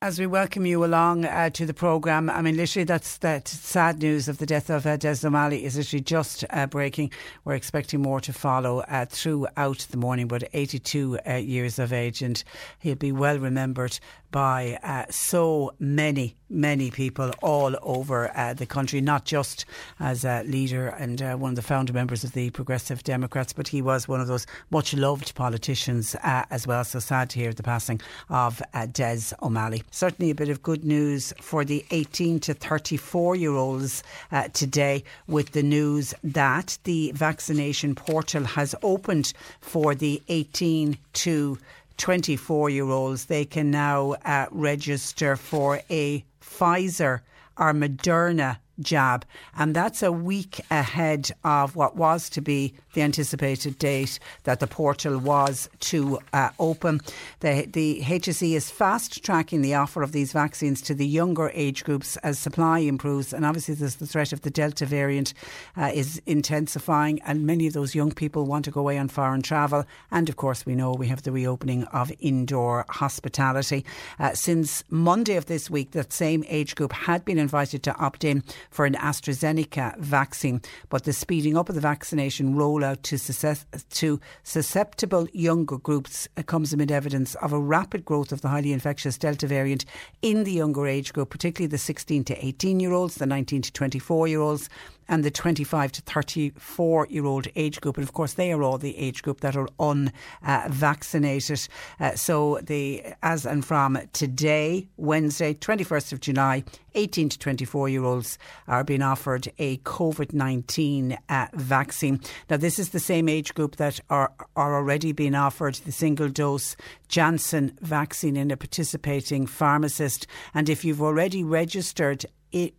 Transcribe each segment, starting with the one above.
As we welcome you along uh, to the programme, I mean, literally, that's that sad news of the death of uh, Des O'Malley is literally just uh, breaking. We're expecting more to follow uh, throughout the morning, but 82 uh, years of age, and he'll be well remembered by uh, so many, many people all over uh, the country, not just as a leader and uh, one of the founder members of the Progressive Democrats, but he was one of those much loved politicians uh, as well. So sad to hear the passing of uh, Des O'Malley. Certainly a bit of good news for the 18 to 34 year olds uh, today with the news that the vaccination portal has opened for the 18 to 24 year olds, they can now uh, register for a Pfizer or Moderna jab. And that's a week ahead of what was to be the anticipated date that the portal was to uh, open. The, the HSE is fast tracking the offer of these vaccines to the younger age groups as supply improves. And obviously, there's the threat of the Delta variant uh, is intensifying, and many of those young people want to go away on foreign travel. And of course, we know we have the reopening of indoor hospitality. Uh, since Monday of this week, that same age group had been invited to opt in for an AstraZeneca vaccine, but the speeding up of the vaccination rollout to, success, to susceptible younger groups uh, comes amid evidence of a rapid growth of the highly infectious Delta variant in the younger age group, particularly the 16 to 18 year olds, the 19 to 24 year olds and the 25 to 34 year old age group. And of course, they are all the age group that are unvaccinated. Uh, so, the as and from today, Wednesday, 21st of July, 18 to 24 year olds are being offered a COVID 19 uh, vaccine. Now, this is the same age group that are, are already being offered the single dose Janssen vaccine in a participating pharmacist. And if you've already registered it,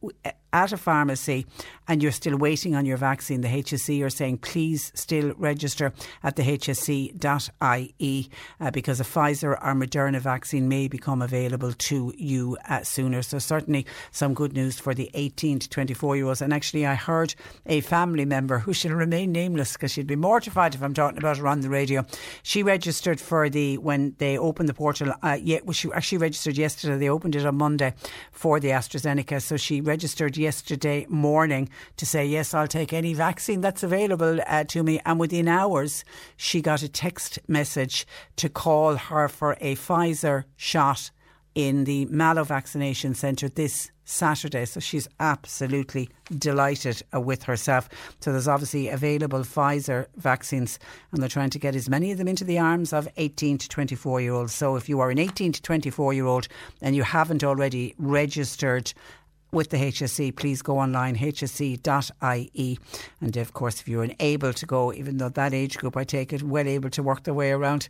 at a pharmacy and you're still waiting on your vaccine, the HSE are saying please still register at the hse.ie uh, because a Pfizer or Moderna vaccine may become available to you uh, sooner. So, certainly some good news for the 18 to 24 year olds. And actually, I heard a family member who shall remain nameless because she'd be mortified if I'm talking about her on the radio. She registered for the, when they opened the portal, uh, yeah, well, she actually registered yesterday. They opened it on Monday for the AstraZeneca. So, she registered yesterday morning to say, Yes, I'll take any vaccine that's available uh, to me. And within hours, she got a text message to call her for a Pfizer shot in the Mallow Vaccination Centre this Saturday. So she's absolutely delighted uh, with herself. So there's obviously available Pfizer vaccines, and they're trying to get as many of them into the arms of 18 to 24 year olds. So if you are an 18 to 24 year old and you haven't already registered with the HSE, please go online, hse.ie. And of course, if you're unable to go, even though that age group, I take it, well able to work their way around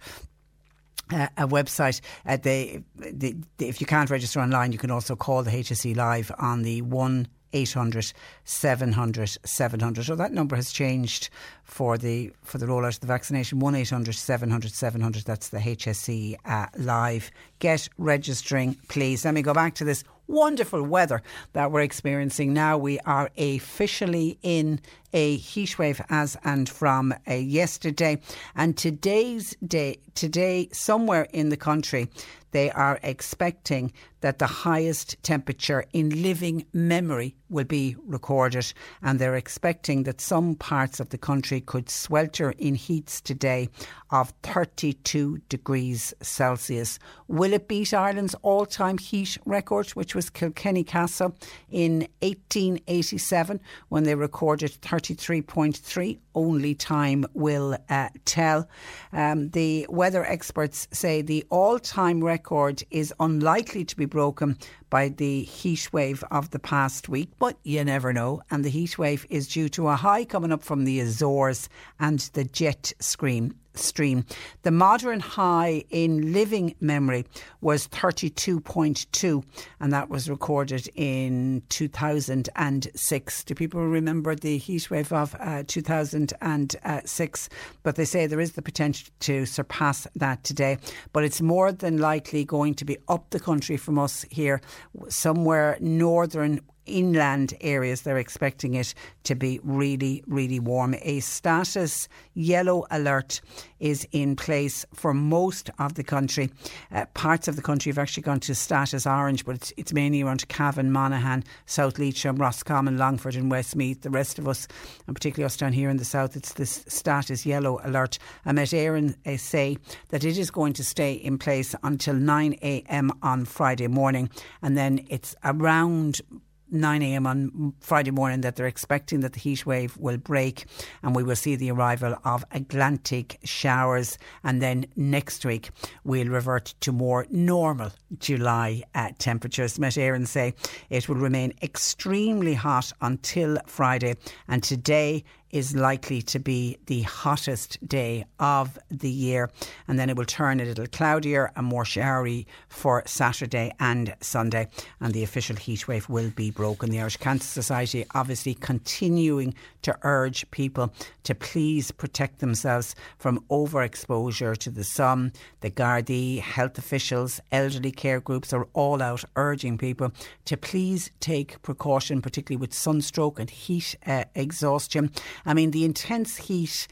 uh, a website. Uh, they, they, if you can't register online, you can also call the HSE live on the one. 800 700 700. So that number has changed for the for the rollout of the vaccination. 1 800 700 700. That's the HSE uh, live. Get registering, please. Let me go back to this wonderful weather that we're experiencing now. We are officially in a heatwave as and from uh, yesterday. And today's day, today, somewhere in the country, they are expecting that the highest temperature in living memory will be recorded, and they're expecting that some parts of the country could swelter in heats today of 32 degrees Celsius. Will it beat Ireland's all time heat record, which was Kilkenny Castle in 1887 when they recorded 33.3? Only time will uh, tell. Um, the weather experts say the all time record is unlikely to be broken by the heat wave of the past week, but you never know. And the heat wave is due to a high coming up from the Azores and the jet stream stream. The modern high in living memory was 32.2, and that was recorded in 2006. Do people remember the heat wave of uh, 2006? But they say there is the potential to surpass that today. But it's more than likely going to be up the country from us here, somewhere northern inland areas, they're expecting it to be really, really warm. A status yellow alert is in place for most of the country. Uh, parts of the country have actually gone to status orange, but it's, it's mainly around Cavan, Monaghan, South Leitrim, Roscommon, Longford, and Westmeath. The rest of us, and particularly us down here in the south, it's this status yellow alert. I met Aaron uh, say that it is going to stay in place until 9 a.m. on Friday morning, and then it's around 9 a.m. on Friday morning that they're expecting that the heat wave will break and we will see the arrival of Atlantic showers. And then next week we'll revert to more normal July uh, temperatures. Met Éireann say it will remain extremely hot until Friday. And today is likely to be the hottest day of the year. And then it will turn a little cloudier and more showery for Saturday and Sunday. And the official heat wave will be broken. The Irish Cancer Society obviously continuing to urge people to please protect themselves from overexposure to the sun. The Gardaí, health officials, elderly care groups are all out urging people to please take precaution, particularly with sunstroke and heat uh, exhaustion. I mean, the intense heat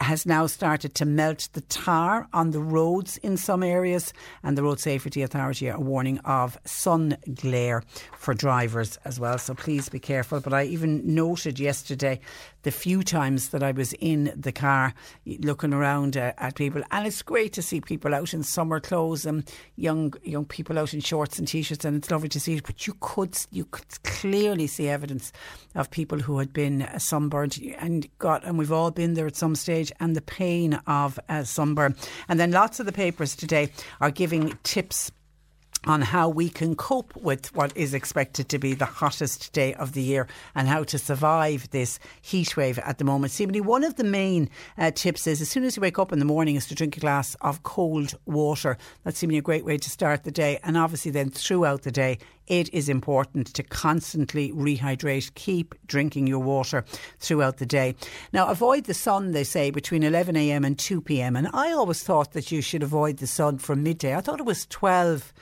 has now started to melt the tar on the roads in some areas, and the Road Safety Authority are warning of sun glare for drivers as well. So please be careful. But I even noted yesterday the few times that I was in the car looking around uh, at people, and it's great to see people out in summer clothes and young young people out in shorts and t-shirts, and it's lovely to see it. But you could you could clearly see evidence of people who had been sunburned and got, and we've all been there at some stage, and the pain of uh, sunburn. And then lots of the papers today are giving tips on how we can cope with what is expected to be the hottest day of the year and how to survive this heat wave at the moment. Seemingly, one of the main uh, tips is as soon as you wake up in the morning is to drink a glass of cold water. That's seemingly a great way to start the day. And obviously, then throughout the day, it is important to constantly rehydrate. Keep drinking your water throughout the day. Now, avoid the sun, they say, between 11am and 2pm. And I always thought that you should avoid the sun from midday. I thought it was 12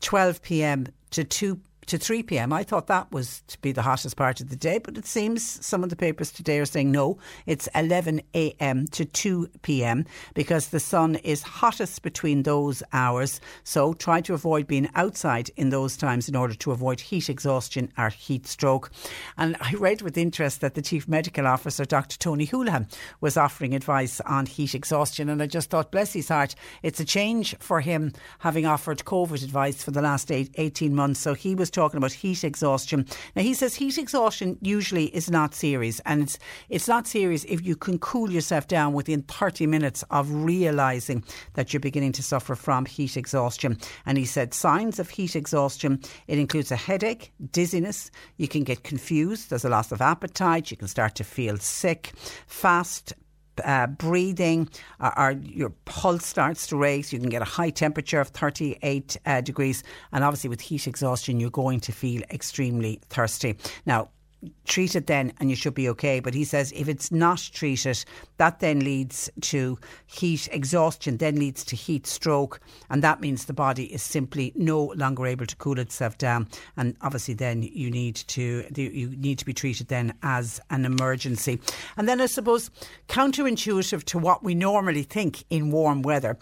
12 p.m. to 2 to 3 pm. I thought that was to be the hottest part of the day, but it seems some of the papers today are saying no, it's 11 am to 2 pm because the sun is hottest between those hours. So try to avoid being outside in those times in order to avoid heat exhaustion or heat stroke. And I read with interest that the Chief Medical Officer, Dr. Tony Holohan, was offering advice on heat exhaustion. And I just thought, bless his heart, it's a change for him having offered COVID advice for the last eight, 18 months. So he was talking about heat exhaustion. Now, he says heat exhaustion usually is not serious, and it's, it's not serious if you can cool yourself down within 30 minutes of realising that you're beginning to suffer from heat exhaustion. And he said signs of heat exhaustion, it includes a headache, dizziness, you can get confused, there's a loss of appetite, you can start to feel sick, fast uh, breathing or, or, your pulse starts to race. You can get a high temperature of 38 uh, degrees. And obviously, with heat exhaustion, you're going to feel extremely thirsty. Now, treat it then and you should be okay. But he says if it's not treated, that then leads to heat exhaustion, then leads to heat stroke, and that means the body is simply no longer able to cool itself down. And obviously, then you need to you need to be treated then as an emergency. And then I suppose counterintuitive to what we normally think in warm weather,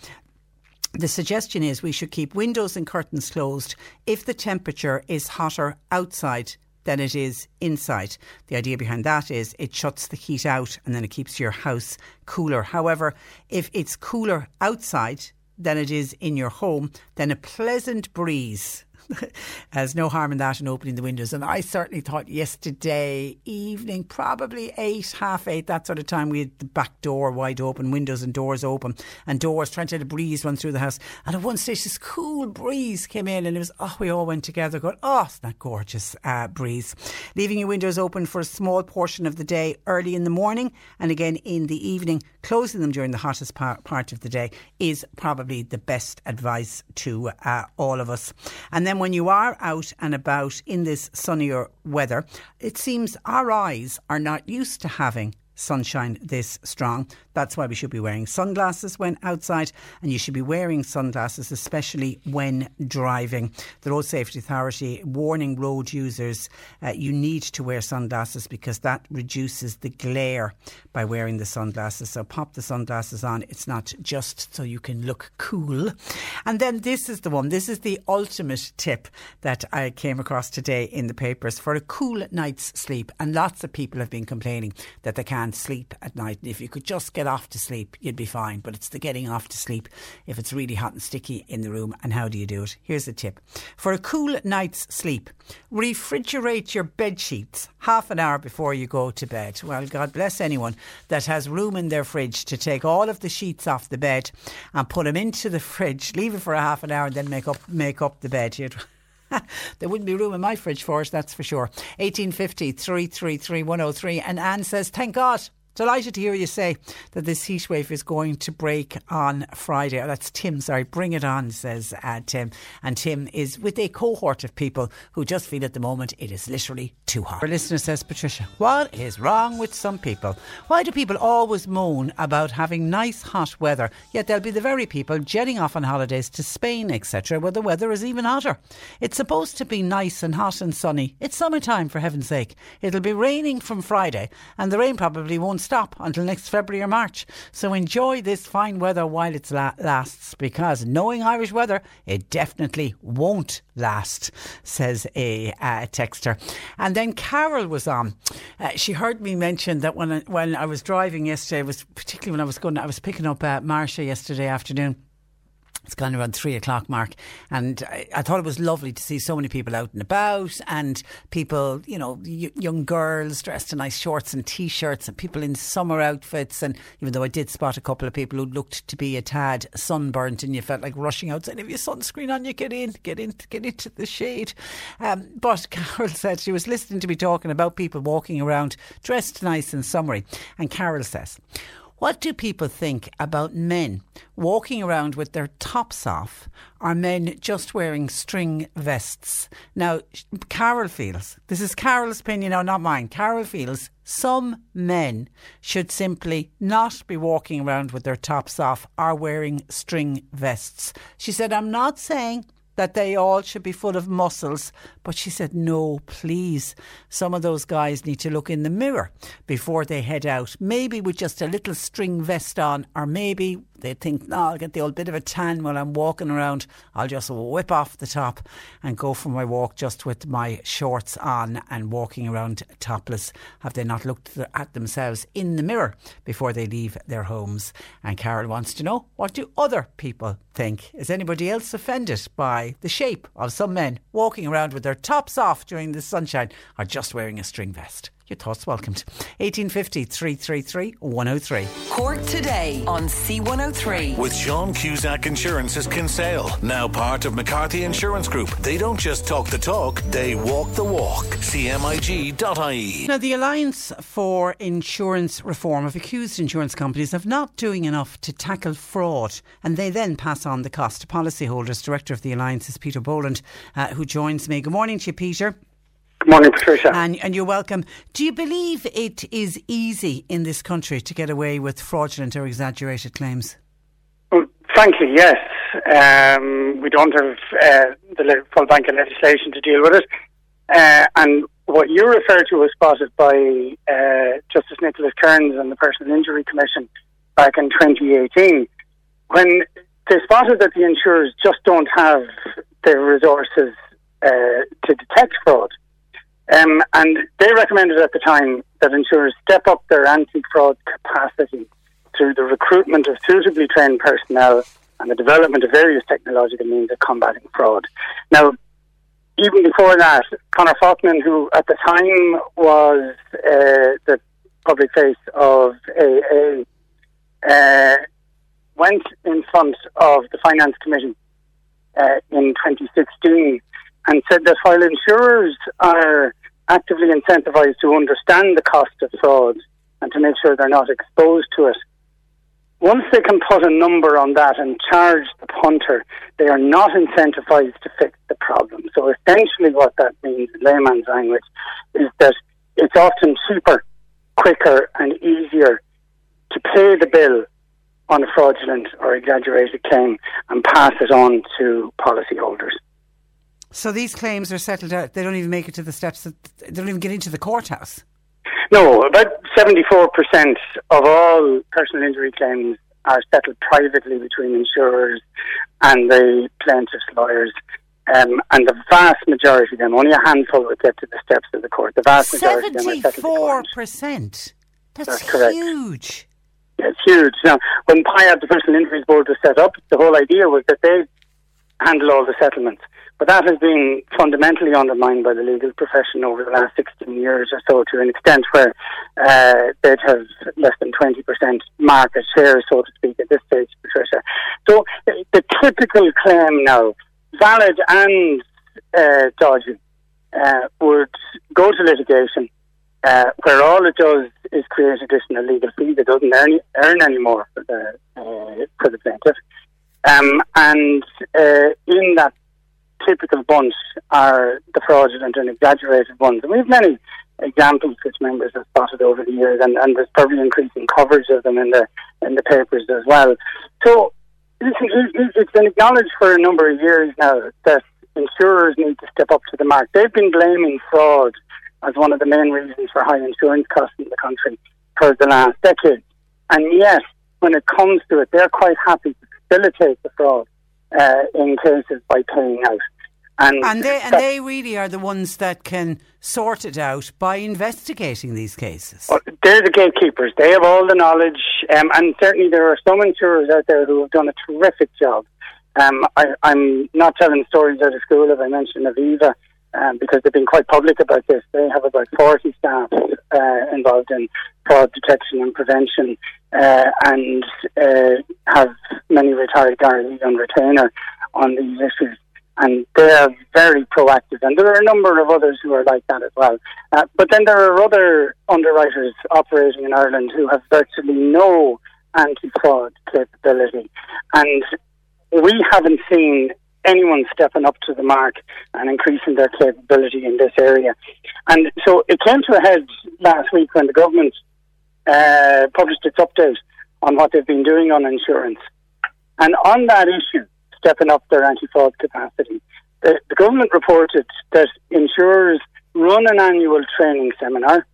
the suggestion is we should keep windows and curtains closed if the temperature is hotter outside than it is inside. The idea behind that is it shuts the heat out and then it keeps your house cooler. However, if it's cooler outside than it is in your home, then a pleasant breeze There's no harm in that in opening the windows. And I certainly thought yesterday evening, probably eight, half eight, that sort of time, we had the back door wide open, windows and doors open, and doors trying to let a breeze run through the house. And at one stage, this cool breeze came in, and it was, oh, we all went together going, oh, that gorgeous uh, breeze. Leaving your windows open for a small portion of the day early in the morning and again in the evening, closing them during the hottest par- part of the day is probably the best advice to uh, all of us. And then then when you are out and about in this sunnier weather, it seems our eyes are not used to having sunshine this strong. That's why we should be wearing sunglasses when outside, and you should be wearing sunglasses, especially when driving. The Road Safety Authority warning road users uh, you need to wear sunglasses because that reduces the glare by wearing the sunglasses. So pop the sunglasses on. It's not just so you can look cool. And then this is the one. This is the ultimate tip that I came across today in the papers for a cool night's sleep. And lots of people have been complaining that they can't sleep at night. And If you could just get off to sleep, you'd be fine. But it's the getting off to sleep if it's really hot and sticky in the room. And how do you do it? Here's a tip. For a cool night's sleep, refrigerate your bed sheets half an hour before you go to bed. Well, God bless anyone that has room in their fridge to take all of the sheets off the bed and put them into the fridge, leave it for a half an hour, and then make up make up the bed. You'd there wouldn't be room in my fridge for it, that's for sure. 1850 333 103. And Anne says, Thank God Delighted to hear you say that this heat wave is going to break on Friday. Oh, that's Tim, sorry. Bring it on, says uh, Tim. And Tim is with a cohort of people who just feel at the moment it is literally too hot. Our listener says, Patricia, what is wrong with some people? Why do people always moan about having nice hot weather, yet they'll be the very people jetting off on holidays to Spain, etc., where the weather is even hotter? It's supposed to be nice and hot and sunny. It's summertime, for heaven's sake. It'll be raining from Friday, and the rain probably won't stop until next February or March. So enjoy this fine weather while it la- lasts because knowing Irish weather, it definitely won't last, says a uh, texter. And then Carol was on. Uh, she heard me mention that when I, when I was driving yesterday, was particularly when I was going, I was picking up uh, Marsha yesterday afternoon it's gone around three o'clock mark, and I, I, thought it was lovely to see so many people out and about, and people, you know, y- young girls dressed in nice shorts and t-shirts, and people in summer outfits. And even though I did spot a couple of people who looked to be a tad sunburnt, and you felt like rushing out, outside, if you sunscreen on, you get in, get in, get into the shade. Um, but Carol said she was listening to me talking about people walking around dressed nice and summery, and Carol says. What do people think about men walking around with their tops off Are men just wearing string vests? Now, Carol feels, this is Carol's opinion now, not mine. Carol feels some men should simply not be walking around with their tops off or wearing string vests. She said, I'm not saying that they all should be full of muscles. But she said, no, please. Some of those guys need to look in the mirror before they head out. Maybe with just a little string vest on, or maybe they think, no, I'll get the old bit of a tan while I'm walking around. I'll just whip off the top and go for my walk just with my shorts on and walking around topless. Have they not looked at themselves in the mirror before they leave their homes? And Carol wants to know, what do other people think? Is anybody else offended by the shape of some men walking around with their tops off during the sunshine or just wearing a string vest? Your thoughts welcomed. 1850 333 103. Cork today on C103. With Sean Cusack Insurance's Kinsale, now part of McCarthy Insurance Group. They don't just talk the talk, they walk the walk. CMIG.ie. Now, the Alliance for Insurance Reform have accused insurance companies of not doing enough to tackle fraud, and they then pass on the cost to policyholders. Director of the Alliance is Peter Boland, uh, who joins me. Good morning to you, Peter. Good morning, Patricia. And, and you're welcome. Do you believe it is easy in this country to get away with fraudulent or exaggerated claims? Well, frankly, yes. Um, we don't have uh, the full bank of legislation to deal with it. Uh, and what you refer to was spotted by uh, Justice Nicholas Kearns and the Personal Injury Commission back in 2018, when they spotted that the insurers just don't have the resources uh, to detect fraud. Um, and they recommended at the time that insurers step up their anti-fraud capacity through the recruitment of suitably trained personnel and the development of various technological means of combating fraud. Now, even before that, Conor Faughnan, who at the time was uh, the public face of AA, uh, went in front of the Finance Committee uh, in 2016 and said that while insurers are actively incentivized to understand the cost of fraud and to make sure they're not exposed to it, once they can put a number on that and charge the punter, they are not incentivized to fix the problem. So essentially, what that means in layman's language is that it's often cheaper, quicker, and easier to pay the bill on a fraudulent or exaggerated claim and pass it on to policyholders. So these claims are settled out. They don't even make it to the steps. That, they don't even get into the courthouse. No, about 74% of all personal injury claims are settled privately between insurers and the plaintiff's lawyers. Um, and the vast majority of them, only a handful would get to the steps of the court. The vast majority of them are settled. 74%? That's, That's correct. huge. Yeah, it's huge. Now, when PIAB, the Personal Injuries Board, was set up, the whole idea was that they handle all the settlements. But that has been fundamentally undermined by the legal profession over the last 16 years or so to an extent where uh, they'd have less than 20% market share, so to speak, at this stage, Patricia. So the typical claim now, valid and uh, dodgy, uh, would go to litigation uh, where all it does is create additional legal fee that doesn't earn, earn any more for the, uh, for the plaintiff. Um, and uh, in that typical bunch are the fraudulent and exaggerated ones. And we have many examples which members have spotted over the years, and, and there's probably increasing coverage of them in the in the papers as well. So it's been acknowledged for a number of years now that insurers need to step up to the mark. They've been blaming fraud as one of the main reasons for high insurance costs in the country for the last decade. And yet, when it comes to it, they're quite happy to facilitate the fraud uh, in cases by paying out. And, and they and they really are the ones that can sort it out by investigating these cases. Well, they're the gatekeepers. They have all the knowledge, um, and certainly there are some insurers out there who have done a terrific job. Um, I, am not telling stories out of school, as I mentioned Aviva, um, because they've been quite public about this. They have about 40 staff uh, involved in fraud detection and prevention, uh, and uh, have many retired guardians on retainer on these issues and they are very proactive. And there are a number of others who are like that as well. Uh, but then there are other underwriters operating in Ireland who have virtually no anti-fraud capability, and we haven't seen anyone stepping up to the mark and increasing their capability in this area. And so it came to a head last week when the government uh, published its update on what they've been doing on insurance. And on that issue, stepping up their anti-fraud capacity. The, the government reported that insurers run an annual training seminar,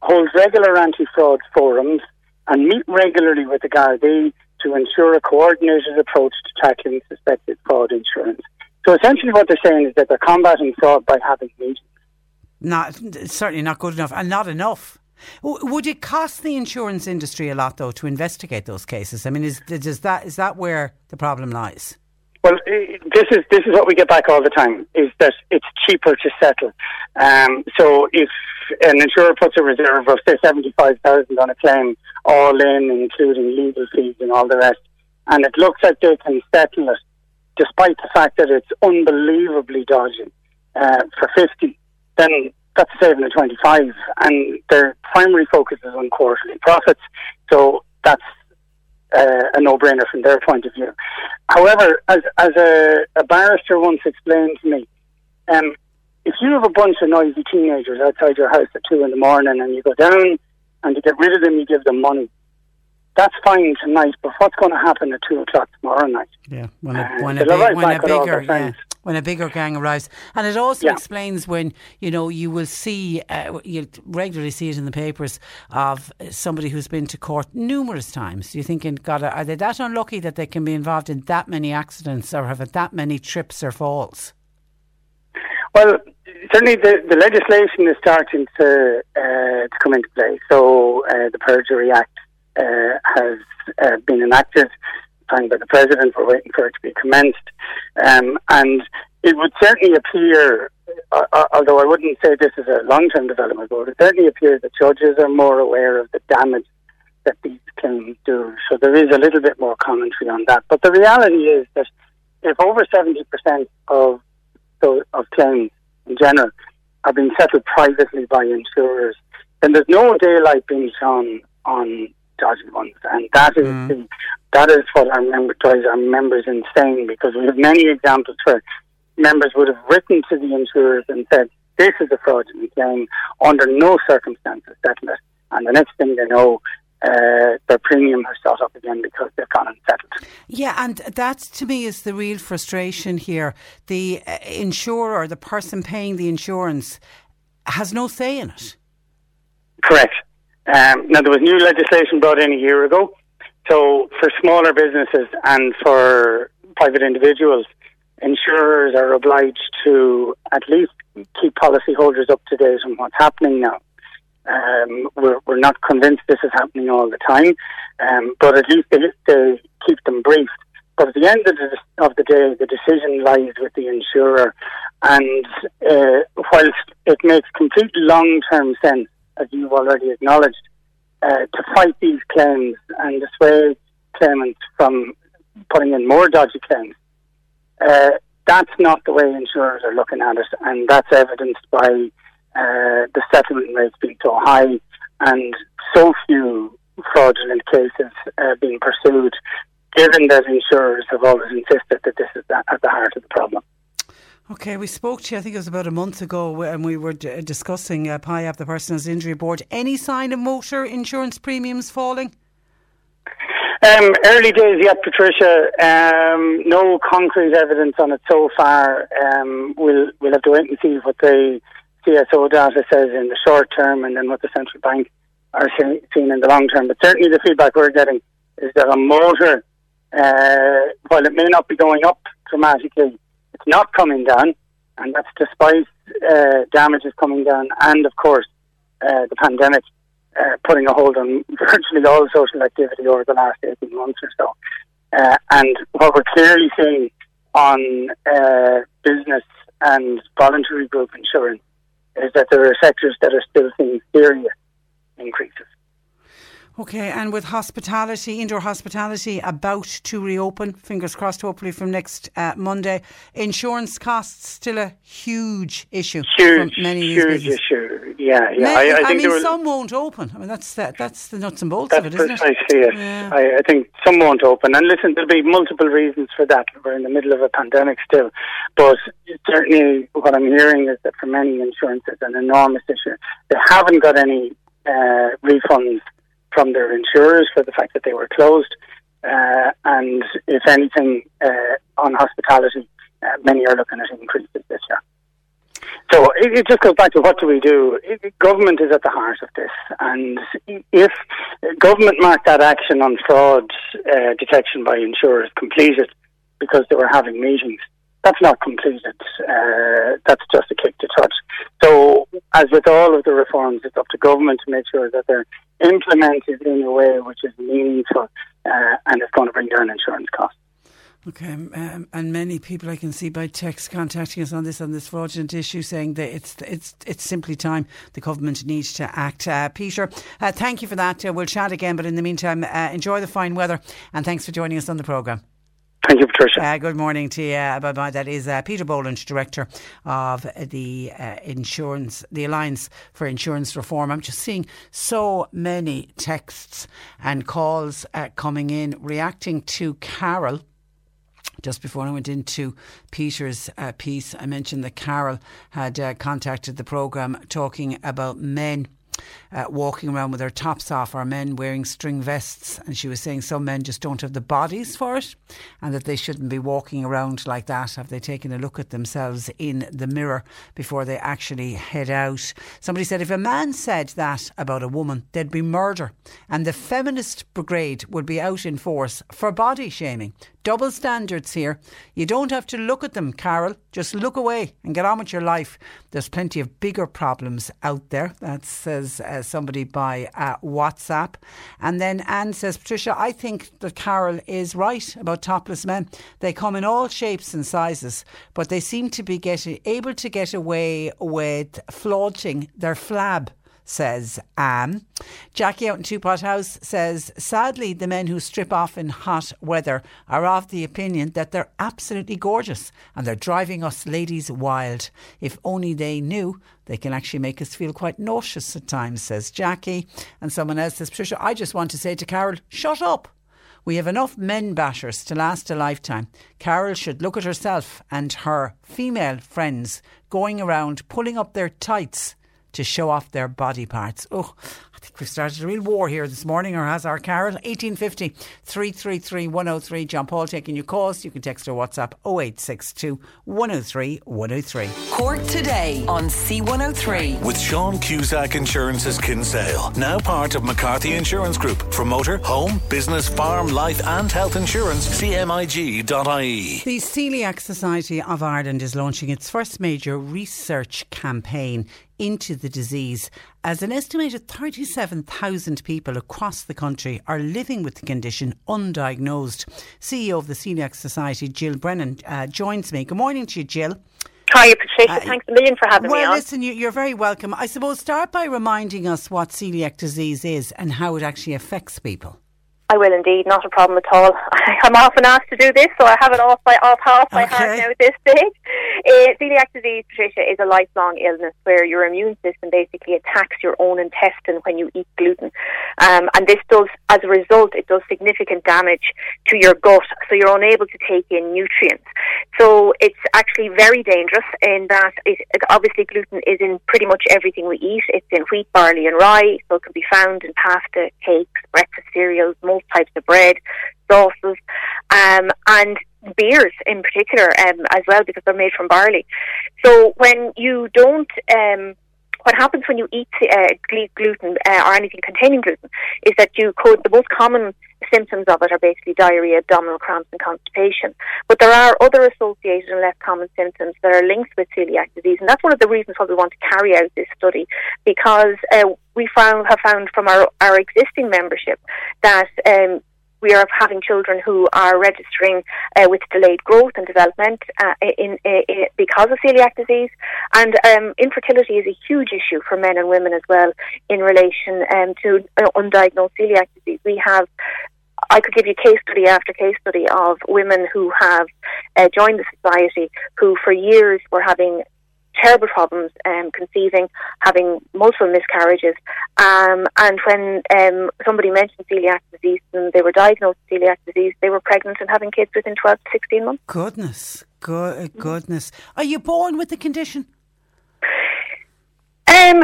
hold regular anti-fraud forums, and meet regularly with the Gardaí to ensure a coordinated approach to tackling suspected fraud insurance. So essentially, what they're saying is that they're combating fraud by having meetings. Not certainly not good enough, and not enough. Would it cost the insurance industry a lot, though, to investigate those cases? I mean, is, that is that where the problem lies? Well, this is this is what we get back all the time: is that it's cheaper to settle. Um, so if an insurer puts a reserve of say seventy five thousand on a claim, all in, including legal fees and all the rest, and it looks like they can settle it, despite the fact that it's unbelievably dodgy uh, for fifty, then that's saving of twenty five, and their primary focus is on quarterly profits. So that's uh, a no-brainer from their point of view. However, as, as a, a barrister once explained to me, um, if you have a bunch of noisy teenagers outside your house at two in the morning and you go down and to get rid of them, you give them money. That's fine tonight, but what's going to happen at two o'clock tomorrow night? Yeah, when a, when a, big, when a bigger, yeah, when a bigger gang arrives, and it also yeah. explains when you know you will see uh, you regularly see it in the papers of somebody who's been to court numerous times. You're thinking, God, are they that unlucky that they can be involved in that many accidents or have had that many trips or falls? Well, certainly the, the legislation is starting to uh, to come into play. So uh, the Perjury Act uh, has uh, been enacted, signed by the president. We're waiting for it to be commenced, um, and it would certainly appear. Uh, uh, although I wouldn't say this is a long-term development, but it certainly appear that judges are more aware of the damage that these claims do. So there is a little bit more commentary on that. But the reality is that if over 70% of, of claims in general are being settled privately by insurers, then there's no daylight being shown on dodgy ones. And that is mm. the, that is what our member drives our members insane because we have many examples where members would have written to the insurers and said, this is a fraudulent claim, under no circumstances settle it. And the next thing they know, uh, their premium has shot up again because they've gone and settled. Yeah, and that to me is the real frustration here. The uh, insurer, the person paying the insurance, has no say in it. Correct. Um, now, there was new legislation brought in a year ago. So, for smaller businesses and for private individuals, insurers are obliged to at least keep policyholders up to date on what's happening now. Um, we're, we're not convinced this is happening all the time, um, but at least they, they keep them briefed. But at the end of the, of the day, the decision lies with the insurer. And uh, whilst it makes complete long term sense, as you've already acknowledged, uh, to fight these claims and dissuade claimants from putting in more dodgy claims, uh, that's not the way insurers are looking at it, and that's evidenced by uh, the settlement rates being so high and so few fraudulent cases uh, being pursued, given that insurers have always insisted that this is at the heart of the problem. Okay, we spoke to you, I think it was about a month ago, and we were d- discussing uh, PIAB, the Personal Injury Board. Any sign of motor insurance premiums falling? Um, early days yet, Patricia. Um, no concrete evidence on it so far. Um, we'll we'll have to wait and see what the CSO data says in the short term and then what the central bank are seeing in the long term. But certainly the feedback we're getting is that a motor, uh, while it may not be going up dramatically, it's not coming down, and that's despite uh, damages coming down and, of course, uh, the pandemic uh, putting a hold on virtually all social activity over the last 18 months or so. Uh, and what we're clearly seeing on uh, business and voluntary group insurance is that there are sectors that are still seeing serious increases. Okay, and with hospitality, indoor hospitality about to reopen, fingers crossed, hopefully from next uh, Monday. Insurance costs still a huge issue. Huge, huge issue. Yeah, yeah. Many, I, I, I mean, some won't open. I mean, that's the, that's the nuts and bolts of it, isn't precisely it? Yeah. I, I think some won't open. And listen, there'll be multiple reasons for that. We're in the middle of a pandemic still, but certainly what I'm hearing is that for many insurances, an enormous issue. They haven't got any uh, refunds from their insurers for the fact that they were closed. Uh, and if anything, uh, on hospitality, uh, many are looking at increases this year. So it, it, just goes back to what do we do? It, government is at the heart of this, and if government marked that action on fraud uh, detection by insurers completed because they were having meetings, that's not completed. Uh, that's just a kick to touch. So, as with all of the reforms, it's up to government to make sure that they're implemented in a way which is meaningful uh, and is going to bring down insurance costs. Okay, um, and many people I can see by text contacting us on this on this fraudulent issue, saying that it's it's it's simply time the government needs to act. Uh, Peter, uh, thank you for that. Uh, we'll chat again, but in the meantime, uh, enjoy the fine weather, and thanks for joining us on the programme. Thank you, Patricia. Uh, good morning to you. Uh. That is uh, Peter Boland, Director of the uh, Insurance, the Alliance for Insurance Reform. I'm just seeing so many texts and calls uh, coming in reacting to Carol. Just before I went into Peter's uh, piece, I mentioned that Carol had contacted the programme talking about men uh, walking around with their tops off or men wearing string vests. And she was saying some men just don't have the bodies for it and that they shouldn't be walking around like that. Have they taken a look at themselves in the mirror before they actually head out? Somebody said if a man said that about a woman, there'd be murder. And the feminist brigade would be out in force for body shaming. Double standards here. You don't have to look at them, Carol. Just look away and get on with your life. There's plenty of bigger problems out there. That says uh, somebody by uh, WhatsApp. And then Anne says, Patricia, I think that Carol is right about topless men. They come in all shapes and sizes, but they seem to be getting able to get away with flaunting their flab says Anne. Jackie out in Twopothouse says, sadly, the men who strip off in hot weather are of the opinion that they're absolutely gorgeous and they're driving us ladies wild. If only they knew, they can actually make us feel quite nauseous at times, says Jackie. And someone else says, Patricia, I just want to say to Carol, shut up. We have enough men bashers to last a lifetime. Carol should look at herself and her female friends going around pulling up their tights to show off their body parts. Oh, I think we've started a real war here this morning, or has our Carol? 1850 333 103. John Paul taking your calls. You can text or WhatsApp 0862 103 103. Cork today on C103. With Sean Cusack Insurance's Kinsale, now part of McCarthy Insurance Group. For motor, home, business, farm, life, and health insurance, cmig.ie. The Celiac Society of Ireland is launching its first major research campaign into the disease as an estimated 37,000 people across the country are living with the condition undiagnosed. CEO of the Celiac Society, Jill Brennan, uh, joins me. Good morning to you, Jill. Hi, Patricia. Uh, Thanks a million for having well, me on. Well, listen, you, you're very welcome. I suppose start by reminding us what celiac disease is and how it actually affects people. I will indeed, not a problem at all. I'm often asked to do this, so I have it off by off half by okay. heart now at this stage. Uh, celiac disease, Patricia, is a lifelong illness where your immune system basically attacks your own intestine when you eat gluten, um, and this does, as a result, it does significant damage to your gut, so you're unable to take in nutrients. So it's actually very dangerous in that it, obviously gluten is in pretty much everything we eat. It's in wheat, barley, and rye, so it can be found in pasta, cakes, breakfast cereals, most types of bread, sauces, um, and beers in particular um, as well because they're made from barley. So when you don't um, what happens when you eat uh, gluten uh, or anything containing gluten is that you could, the most common symptoms of it are basically diarrhea, abdominal cramps, and constipation. But there are other associated and less common symptoms that are linked with celiac disease, and that's one of the reasons why we want to carry out this study because uh, we found have found from our, our existing membership that um, we are having children who are registering uh, with delayed growth and development uh, in, in, in, because of celiac disease, and um, infertility is a huge issue for men and women as well in relation um, to uh, undiagnosed celiac disease. We have I could give you case study after case study of women who have uh, joined the society who for years were having terrible problems um, conceiving, having multiple miscarriages. Um, and when um, somebody mentioned celiac disease and they were diagnosed with celiac disease, they were pregnant and having kids within 12 to 16 months. Goodness, Go- goodness. Are you born with the condition? Um,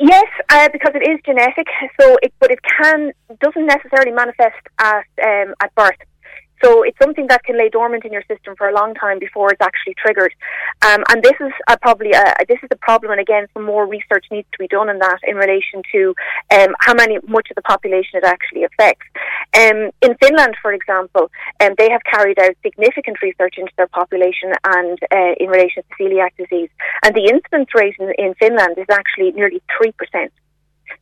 yes, uh, because it is genetic. So, it, but it can doesn't necessarily manifest at um, at birth. So it's something that can lay dormant in your system for a long time before it's actually triggered. Um, and this is a, probably a, this is a problem. And again, some more research needs to be done on that in relation to um, how many much of the population it actually affects. Um, in Finland, for example, um, they have carried out significant research into their population and uh, in relation to celiac disease. And the incidence rate in, in Finland is actually nearly three percent.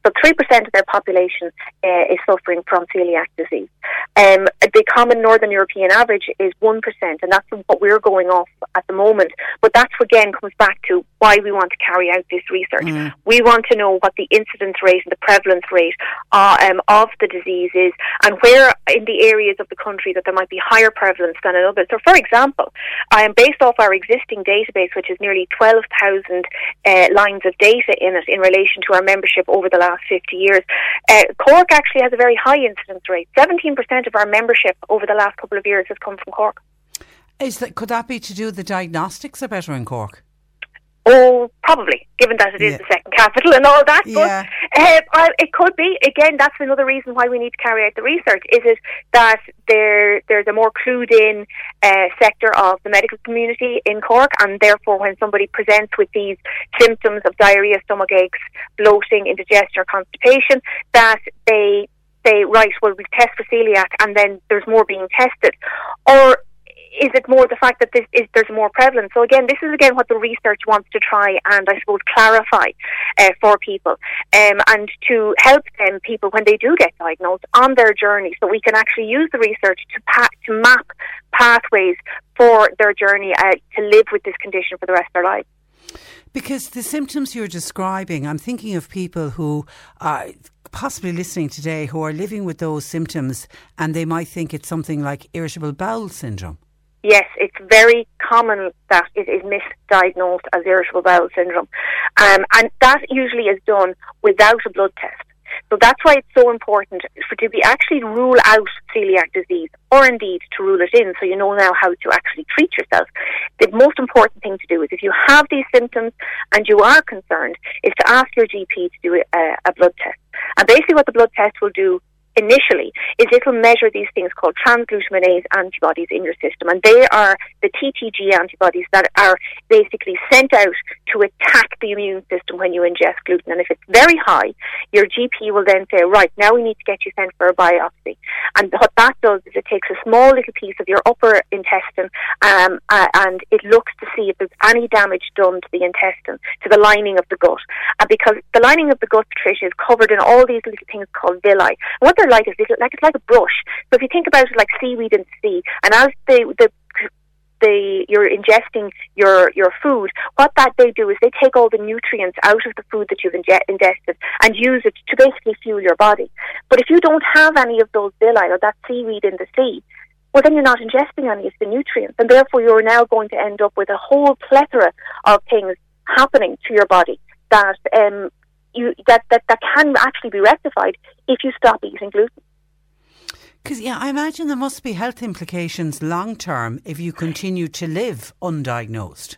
So 3% of their population uh, is suffering from celiac disease. Um, the common Northern European average is 1%, and that's what we're going off at the moment. But that again comes back to why we want to carry out this research. Mm. We want to know what the incidence rate and the prevalence rate uh, um, of the disease is, and where in the areas of the country that there might be higher prevalence than in others. So, for example, I am um, based off our existing database, which is nearly 12,000 uh, lines of data in it in relation to our membership over the last 50 years. Uh, Cork actually has a very high incidence rate. 17% of our membership over the last couple of years has come from Cork. Is that could that be to do the diagnostics are better in Cork? Oh, probably, given that it is Yeah. the second capital and all that. Yeah. But uh, I, it could be. Again, that's another reason why we need to carry out the research. Is it that there there's a more clued in uh, sector of the medical community in Cork, and therefore, when somebody presents with these symptoms of diarrhea, stomach aches, bloating, indigestion, or constipation, that they say, right, well, we test for celiac, and then there's more being tested, or is it more the fact that this is there's more prevalence? So again, this is again what the research wants to try and I suppose clarify uh, for people, um, and to help them people when they do get diagnosed on their journey, so we can actually use the research to pa- to map pathways for their journey uh, to live with this condition for the rest of their life. Because the symptoms you're describing, I'm thinking of people who are possibly listening today who are living with those symptoms and they might think it's something like irritable bowel syndrome. Yes, it's very common that it is misdiagnosed as irritable bowel syndrome. Um, and that usually is done without a blood test. So that's why it's so important for to be actually rule out celiac disease or indeed to rule it in so you know now how to actually treat yourself. The most important thing to do is if you have these symptoms and you are concerned is to ask your GP to do a, a blood test. And basically what the blood test will do initially is it'll measure these things called transglutaminase antibodies in your system. And they are the TTG antibodies that are basically sent out to attack the immune system when you ingest gluten. And if it's very high your GP will then say right now we need to get you sent for a biopsy. And what that does is it takes a small little piece of your upper intestine um, uh, and it looks to see if there's any damage done to the intestine to the lining of the gut. And because the lining of the gut Patricia is covered in all these little things called villi. What they're like is little, like it's like a brush. So if you think about it like seaweed the sea, and as the the the you're ingesting your your food, what that they do is they take all the nutrients out of the food that you've inge- ingested and use it to basically fuel your body. But if you don't have any of those villi or that seaweed in the sea, well then you're not ingesting any of the nutrients, and therefore you're now going to end up with a whole plethora of things happening to your body that um, you that, that that can actually be rectified if you stop eating gluten. Because, yeah, I imagine there must be health implications long term if you continue to live undiagnosed.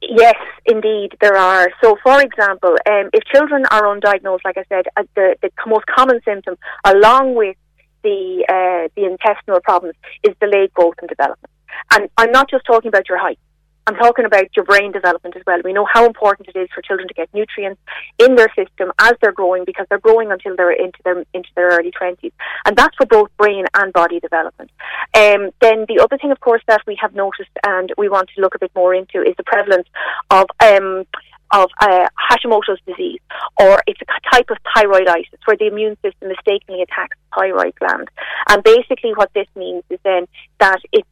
Yes, indeed, there are. So, for example, um, if children are undiagnosed, like I said, uh, the, the most common symptom, along with the uh, the intestinal problems, is delayed growth and development. And I'm not just talking about your height. I'm talking about your brain development as well. We know how important it is for children to get nutrients in their system as they're growing because they're growing until they're into their into their early twenties, and that's for both brain and body development. Um, then the other thing, of course, that we have noticed and we want to look a bit more into is the prevalence of um, of uh, Hashimoto's disease, or it's a type of thyroiditis where the immune system mistakenly attacks the thyroid gland. And basically, what this means is then that it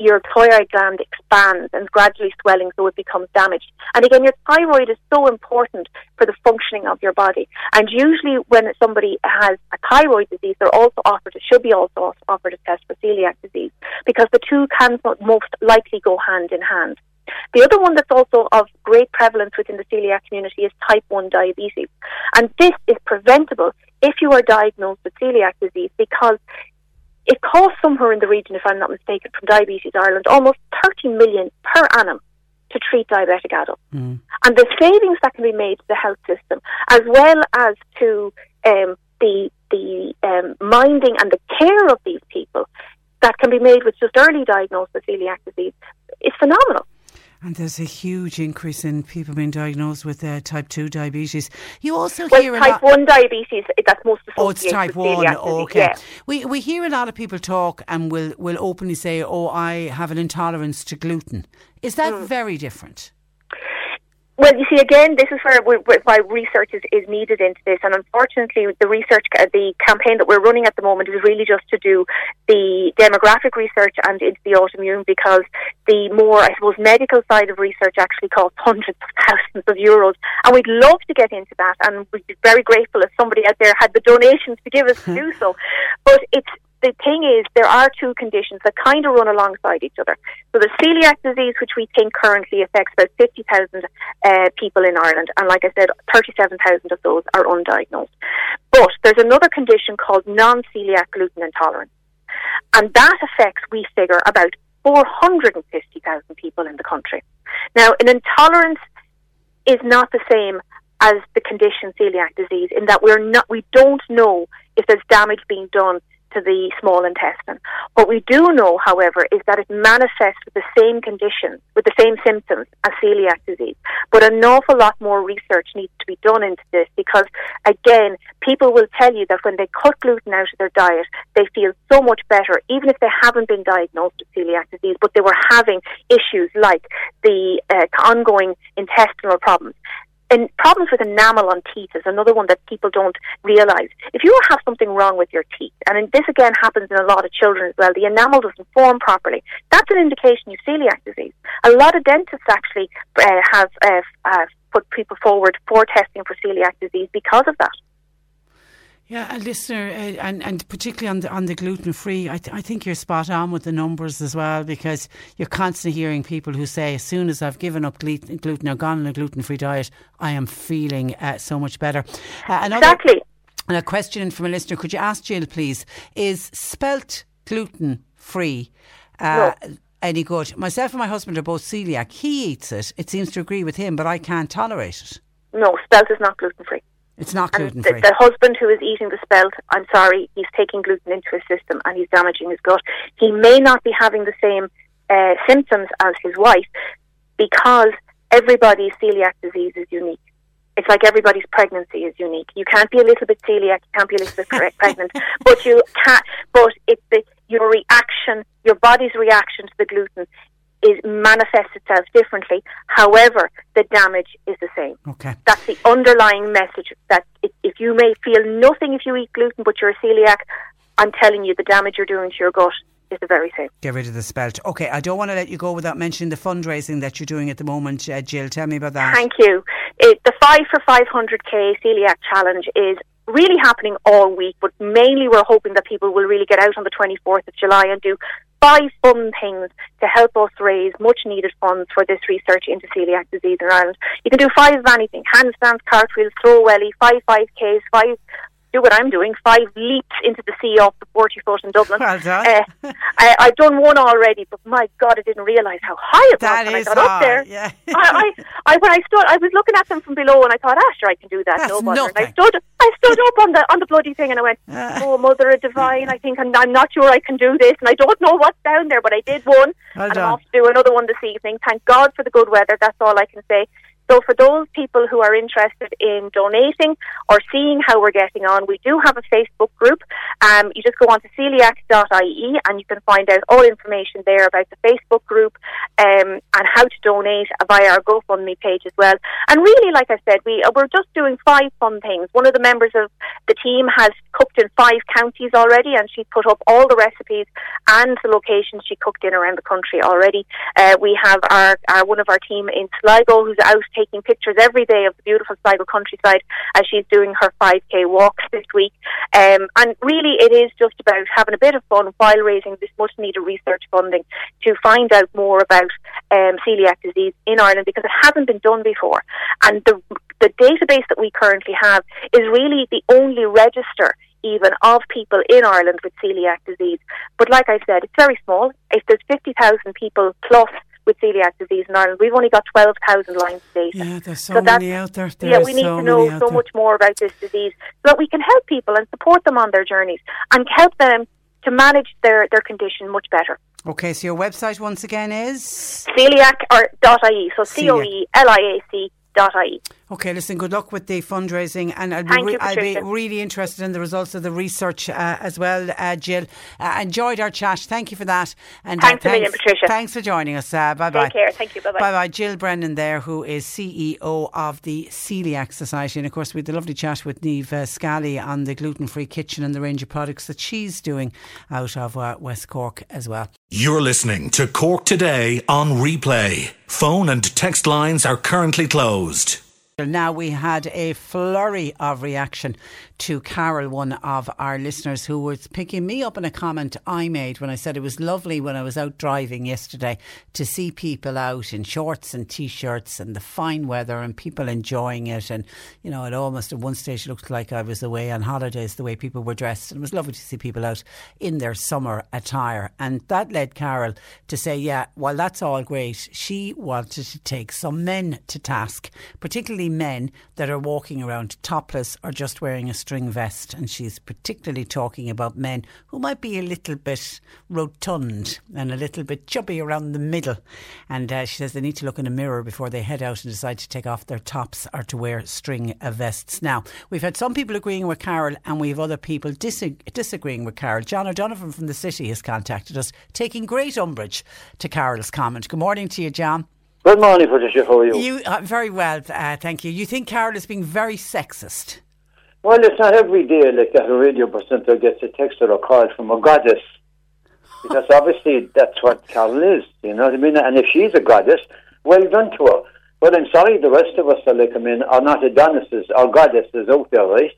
your thyroid gland expands and gradually swelling, so it becomes damaged. And again, your thyroid is so important for the functioning of your body. And usually, when somebody has a thyroid disease, they're also offered, it should be also offered a test for celiac disease because the two can most likely go hand in hand. The other one that's also of great prevalence within the celiac community is type 1 diabetes. And this is preventable if you are diagnosed with celiac disease because it costs somewhere in the region, if I'm not mistaken, from Diabetes Ireland, almost 30 million per annum to treat diabetic adults. Mm. And the savings that can be made to the health system, as well as to um, the the um, minding and the care of these people that can be made with just early diagnosis of celiac disease, is phenomenal. And there's a huge increase in people being diagnosed with uh, type 2 diabetes. You also Well, hear a type 1 diabetes, that's most associated Oh, it's type with one. Oh, okay. yeah. We we hear a lot of people talk and will will openly say, "Oh, I have an intolerance to gluten." Is that Hmm. very different? Well, you see, again, this is where we, why research is, is needed into this, and unfortunately, the research, uh, the campaign that we're running at the moment is really just to do the demographic research and into the autoimmune, because the more, I suppose, medical side of research actually costs hundreds of thousands of euros, and we'd love to get into that, and we'd be very grateful if somebody out there had the donations to give us to do so. But it's the thing is, there are two conditions that kind of run alongside each other. So the celiac disease, which we think currently affects about 50,000 uh, people in Ireland, and like I said, 37,000 of those are undiagnosed. But there's another condition called non-celiac gluten intolerance. And that affects, we figure, about 450,000 people in the country. Now, an intolerance is not the same as the condition celiac disease in that we're not we don't know if there's damage being done to the small intestine. What we do know, however, is that it manifests with the same conditions, with the same symptoms as celiac disease. But an awful lot more research needs to be done into this because, again, people will tell you that when they cut gluten out of their diet, they feel so much better, even if they haven't been diagnosed with celiac disease, but they were having issues like the uh, ongoing intestinal problems. And problems with enamel on teeth is another one that people don't realise. If you have something wrong with your teeth, and this again happens in a lot of children as well, the enamel doesn't form properly, that's an indication you've celiac disease. A lot of dentists actually uh, have uh, uh, put people forward for testing for celiac disease because of that. Yeah, a listener, uh, and and particularly on the on the gluten free, I, th- I think you're spot on with the numbers as well because you're constantly hearing people who say, as soon as I've given up gluten, gluten or gone on a gluten free diet, I am feeling uh, so much better. Uh, exactly. And a question from a listener: Could you ask Jill, please? Is spelt gluten free? Uh, no any good. Myself and my husband are both celiac. He eats it. It seems to agree with him, but I can't tolerate it. No, spelt is not gluten free. It's not gluten free. The, the, husband who is eating the spelt, I'm sorry, he's taking gluten into his system and he's damaging his gut. He may not be having the same uh, symptoms as his wife because everybody's celiac disease is unique. It's like everybody's pregnancy is unique. You can't be a little bit celiac, you can't be a little bit pregnant, but you can't. But it's the your reaction, your body's reaction to the gluten is manifests itself differently. However, the damage is the same. Okay. That's the underlying message that if you may feel nothing if you eat gluten, but you're a celiac, I'm telling you the damage you're doing to your gut is the very same. Get rid of the spelt. Okay, I don't want to let you go without mentioning the fundraising that you're doing at the moment, uh, Jill. Tell me about that. Thank you. It, the 5 for 500k celiac challenge is really happening all week, but mainly we're hoping that people will really get out on the 24th of July and do five fun things to help us raise much needed funds for this research into celiac disease in Ireland. You can do five of anything, handstands, cartwheels, throw welly, five 5Ks, five do what I'm doing, five leaps into the sea off the 40 foot in Dublin. Well done. Uh, I, have done one already, but my God, I didn't realise how high it that was when I got high, up there. Yeah. I, I, I, when I stood, I was looking at them from below, and I thought, ah, sure, I can do that. That's no bother. And I stood, I stood up on the on the bloody thing, and I went, uh. oh, Mother of Divine, I think I'm, I'm not sure I can do this, and I don't know what's down there, but I did one, well and done. I'm off to do another one this evening. Thank God for the good weather. That's all I can say. So for those people who are interested in donating or seeing how we're getting on, we do have a Facebook group. Um, you just go on to coeliac.ie and you can find out all information there about the Facebook group um, and how to donate via our GoFundMe page as well. And really, like I said, we, we're just doing five fun things. One of the members of the team has cooked in five counties already and she's put up all the recipes and the locations she cooked in around the country already. Uh, we have our, our one of our team in Sligo who's out taking pictures every day of the beautiful Sligo countryside as she's doing her 5k walks this week. Um, and really, it is just about having a bit of fun while raising this much needed research funding to find out more about um, celiac disease in Ireland because it hasn't been done before. And the, the database that we currently have is really the only register even of people in Ireland with celiac disease. But like I said, it's very small. If there's 50,000 people plus with celiac disease in Ireland. We've only got 12,000 lines of data. Yeah, there's so, so many out there. there yeah, we need so to know so much more about this disease so that we can help people and support them on their journeys and help them to manage their, their condition much better. Okay, so your website once again is celiac or .ie, so C O E L I A C dot ie. Okay, listen, good luck with the fundraising, and I'll, be, re- you, I'll be, really interested in the results of the research uh, as well, uh, Jill. Uh, enjoyed our chat. Thank you for that. And thanks, uh, thanks, million, Patricia. Thanks for joining us. Uh, bye bye. Take care. Thank you. Bye bye. Bye bye. Jill Brennan there, who is CEO of the Coeliac Society. And of course, we had the lovely chat with Neve uh, Scally on the gluten free kitchen and the range of products that she's doing out of uh, West Cork as well. You're listening to Cork Today on replay. Phone and text lines are currently closed. Now we had a flurry of reaction to Carol, one of our listeners, who was picking me up on a comment I made when I said it was lovely when I was out driving yesterday to see people out in shorts and t shirts and the fine weather and people enjoying it. And, you know, it almost at one stage looked like I was away on holidays the way people were dressed. And it was lovely to see people out in their summer attire. And that led Carol to say, yeah, while that's all great, she wanted to take some men to task, particularly men that are walking around topless or just wearing a string vest. And she's particularly talking about men who might be a little bit rotund and a little bit chubby around the middle. And uh, she says they need to look in a mirror before they head out and decide to take off their tops or to wear string vests. Now, we've had some people agreeing with Carol and we have other people disagreeing with Carol. John O'Donovan from the city has contacted us, taking great umbrage to Carol's comment. Good morning to you, John. Good morning, Patricia. How are you? You uh, very well, uh, thank you. You think Carol is being very sexist? Well, it's not every day like that a radio presenter gets a text or a call from a goddess, because obviously that's what Carol is. You know what I mean? And if she's a goddess, well done to her. But I'm sorry, the rest of us are like, I mean, are not Adonises or goddesses out there, right?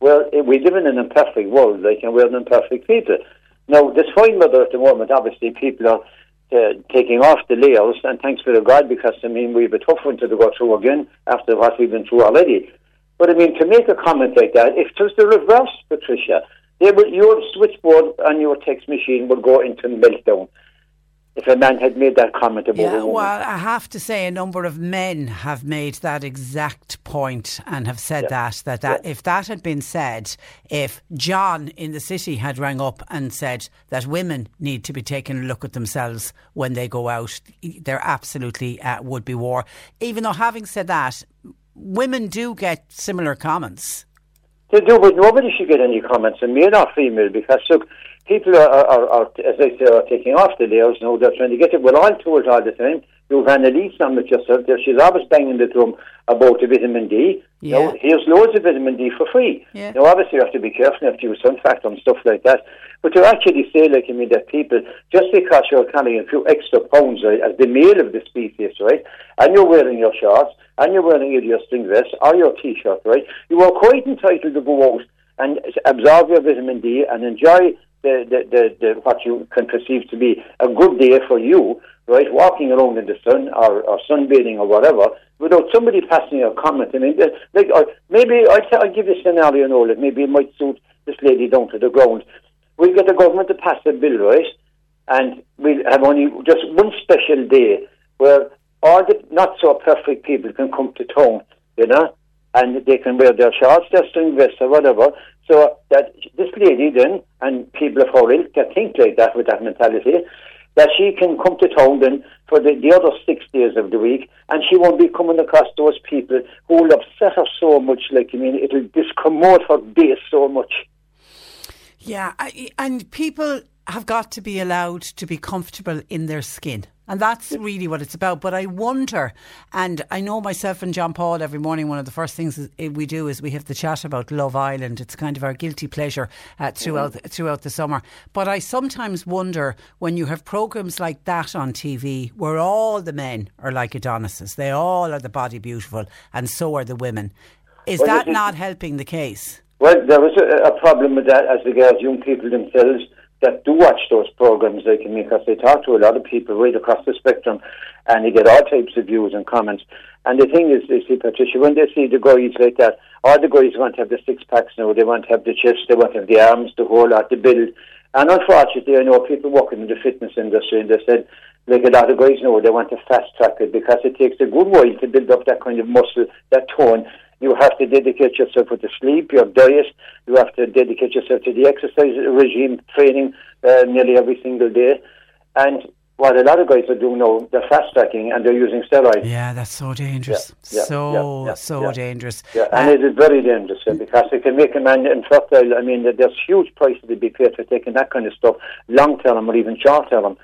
Well, eh, we live in an imperfect world, like, and we're an imperfect people. Now, this fine weather at the moment, obviously, people are uh, taking off the layers, and thanks be to God, because I mean we have a tough winter to go through again after what we've been through already. But I mean, to make a comment like that, if it was the reverse, Patricia, they would, your switchboard and your text machine would go into meltdown if a man had made that comment about yeah. Well, I have to say, a number of men have made that exact point and have said yeah. that that, that yeah. if that had been said, if John in the city had rang up and said that women need to be taking a look at themselves when they go out, there absolutely uh, would be war. Even though, having said that, women do get similar comments. They do, but nobody should get any comments, and male or female, because look, people are, are, are, as I say, are taking off the layers now. They're trying to get it. We're all told all the time. You've Annalise on with yourself there. She's always banging the drum about the vitamin D. Yeah. Now, here's loads of vitamin D for free. Yeah. Now, obviously, you have to be careful. if You have use sun factor and stuff like that. But to actually say, like, I mean, that people, just because you're carrying a few extra pounds, right, as the male of the species, right, and you're wearing your shorts, and you're wearing either your string vest or your t-shirt, right, you are quite entitled to go out and absorb your vitamin D and enjoy the, the, the, the, what you can perceive to be a good day for you, right, walking around in the sun or, or sunbathing or whatever, without somebody passing a comment. I mean, like, or maybe I'll, t- I'll give you a scenario, you know, maybe it might suit this lady down to the ground. We'll get the government to pass a bill, right, and we'll have only just one special day where all the not so perfect people can come to town, you know, and they can wear their shorts, their string vests, or whatever. So that this lady then, and people of her ilk that think like that with that mentality, that she can come to town then for the, the other six days of the week, and she won't be coming across those people who will upset her so much. Like I mean, it'll discommode her day so much. Yeah, I, and people have got to be allowed to be comfortable in their skin. And that's really what it's about. But I wonder, and I know myself and John Paul every morning, one of the first things we do is we have the chat about Love Island. It's kind of our guilty pleasure uh, throughout, mm-hmm. throughout the summer. But I sometimes wonder when you have programmes like that on TV where all the men are like Adonises, they all are the body beautiful, and so are the women. Is well, that not helping the case? Well, there was a, a problem with that as regards young people themselves that do watch those programs, they can because they talk to a lot of people right across the spectrum, and they get all types of views and comments. And the thing is, they see Patricia when they see the guys like that, all the guys want to have the six packs now. They want to have the chest, they want to have the arms, the whole lot, the build. And unfortunately, I know people working in the fitness industry, and they said, like a lot of guys know, they want to fast track it because it takes a good while to build up that kind of muscle, that tone. You have to dedicate yourself with the sleep, your diet. You have to dedicate yourself to the exercise regime, training uh, nearly every single day. And what a lot of guys are doing now, they're fast tracking and they're using steroids. Yeah, that's so dangerous. Yeah, yeah, so, yeah, so dangerous. Yeah, and uh, it is very dangerous because it can make a man infertile. I mean, there's huge prices to be paid for taking that kind of stuff long term or even short term.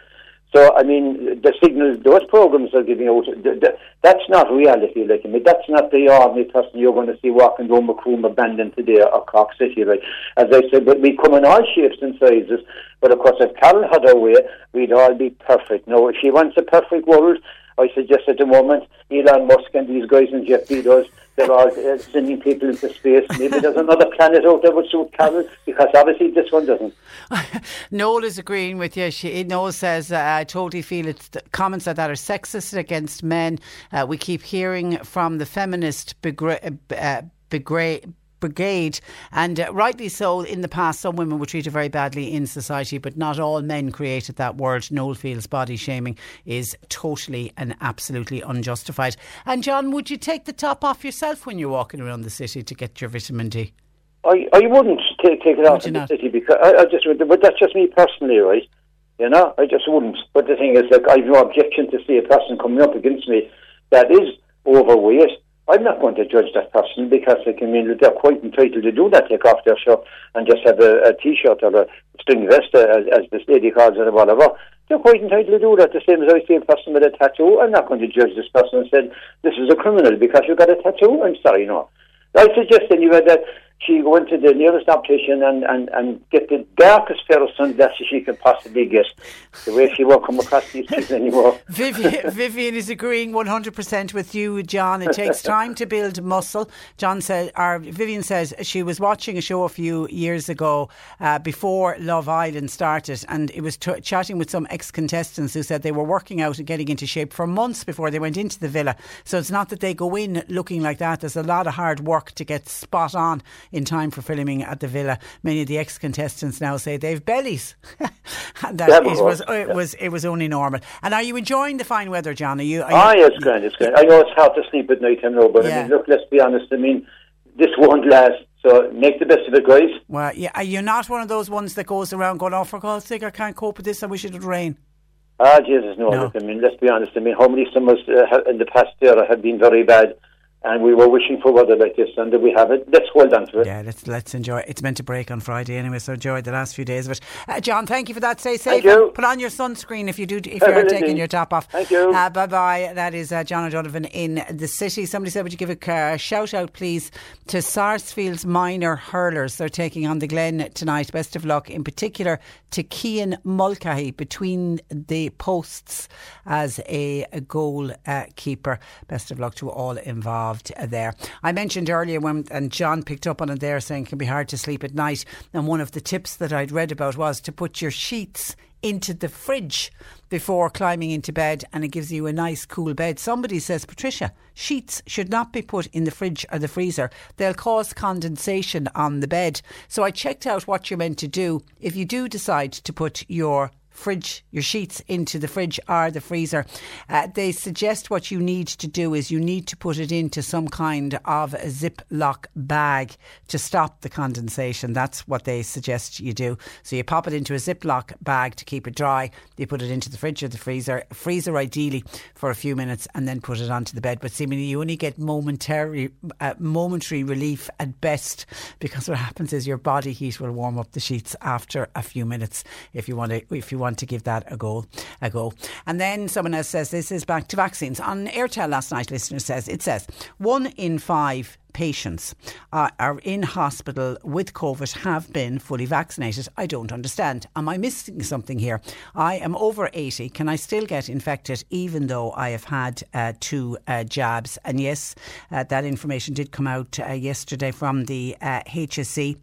So, I mean, the signals those programs are giving out, the, the, that's not reality. Like, I mean, that's not the ordinary person you're going to see walking down Macroom and Bandon today or Cork City, right? As I said, but we come in all shapes and sizes. But of course, if Carol had her way, we'd all be perfect. Now, if she wants a perfect world, I suggest at the moment Elon Musk and these guys and Jeff Bezos they're all uh, sending people into space. Maybe there's another planet out there which would Carol because obviously this one doesn't. Noel is agreeing with you. She, Noel says, uh, I totally feel it's comments like that are sexist against men. Uh, we keep hearing from the feminist uh, brigade, and uh, rightly so. In the past, some women were treated very badly in society, but not all men created that word. Noel feels body shaming is totally and absolutely unjustified. And John, would you take the top off yourself when you're walking around the city to get your vitamin D? I, I wouldn't take, take it off in the city because I, I just but that's just me personally, right? You know, I just wouldn't. But the thing is, like, I've no objection to see a person coming up against me that is overweight I'm not going to judge that person because they can mean they're quite entitled to do that, take off their shirt and just have a a t-shirt or a string vest, uh, as, as this lady calls it, or whatever. They're quite entitled to do that, the same as I see a person with a tattoo. I'm not going to judge this person and say, this is a criminal because you've got a tattoo. I'm sorry, no. I suggest anyway that she go into the nearest optician and, and, and get the darkest pair of sunglasses she can possibly get. The way she won't come across these things anymore. Vivian, Vivian is agreeing 100% with you, John. It takes time to build muscle. John said, or Vivian says she was watching a show a few years ago uh, before Love Island started, and it was t- chatting with some ex contestants who said they were working out and getting into shape for months before they went into the villa. So it's not that they go in looking like that. There's a lot of hard work to get spot on in time for filming at the villa. Many of the ex contestants now say they've bellies. and that it was it was it was only normal. And are you enjoying the fine weather, John? Are you? Are ah, yes, grand, it's grand. I know it's hard to sleep at night, I know, but yeah. I mean, look, let's be honest. I mean, this won't last. So make the best of it, guys. Well, yeah, are you're not one of those ones that goes around going, "Oh, for God's sake, I can't cope with this. I wish it would rain." Ah, Jesus, no. no. Look, I mean, let's be honest. I mean, how many summers uh, in the past year have been very bad? And we were wishing for weather like this, and we have it. Let's hold on to it. Yeah, let's let's enjoy. it. It's meant to break on Friday anyway, so enjoy the last few days of it. Uh, John, thank you for that. Stay safe. Thank you. Put on your sunscreen if you do if you are taking your top off. Thank you. Uh, bye bye. That is uh, John O'Donovan in the city. Somebody said, would you give a uh, shout out, please, to Sarsfield's minor hurlers? They're taking on the Glen tonight. Best of luck, in particular to Cian Mulcahy between the posts as a, a goal uh, keeper. Best of luck to all involved Uh, there. I mentioned earlier when, and John picked up on it there, saying it can be hard to sleep at night. And one of the tips that I'd read about was to put your sheets into the fridge before climbing into bed and it gives you a nice cool bed. Somebody says, Patricia, sheets should not be put in the fridge or the freezer. They'll cause condensation on the bed. So I checked out what you're meant to do. If you do decide to put your fridge, your sheets into the fridge or the freezer. Uh, they suggest what you need to do is you need to put it into some kind of a Ziploc bag to stop the condensation. That's what they suggest you do. So you pop it into a Ziploc bag to keep it dry. You put it into the fridge or the freezer, freezer ideally for a few minutes, and then put it onto the bed. But seemingly you only get momentary, uh, momentary relief at best because what happens is your body heat will warm up the sheets after a few minutes. If you want to, if you want to give that a go. A go. And then someone else says this is back to vaccines. On RTÉ last night, listener says it says one in five patients uh, are in hospital with COVID have been fully vaccinated. I don't understand. Am I missing something here? I am over 80. Can I still get infected even though I have had uh, two uh, jabs? And yes, uh, that information did come out uh, yesterday from the HSE.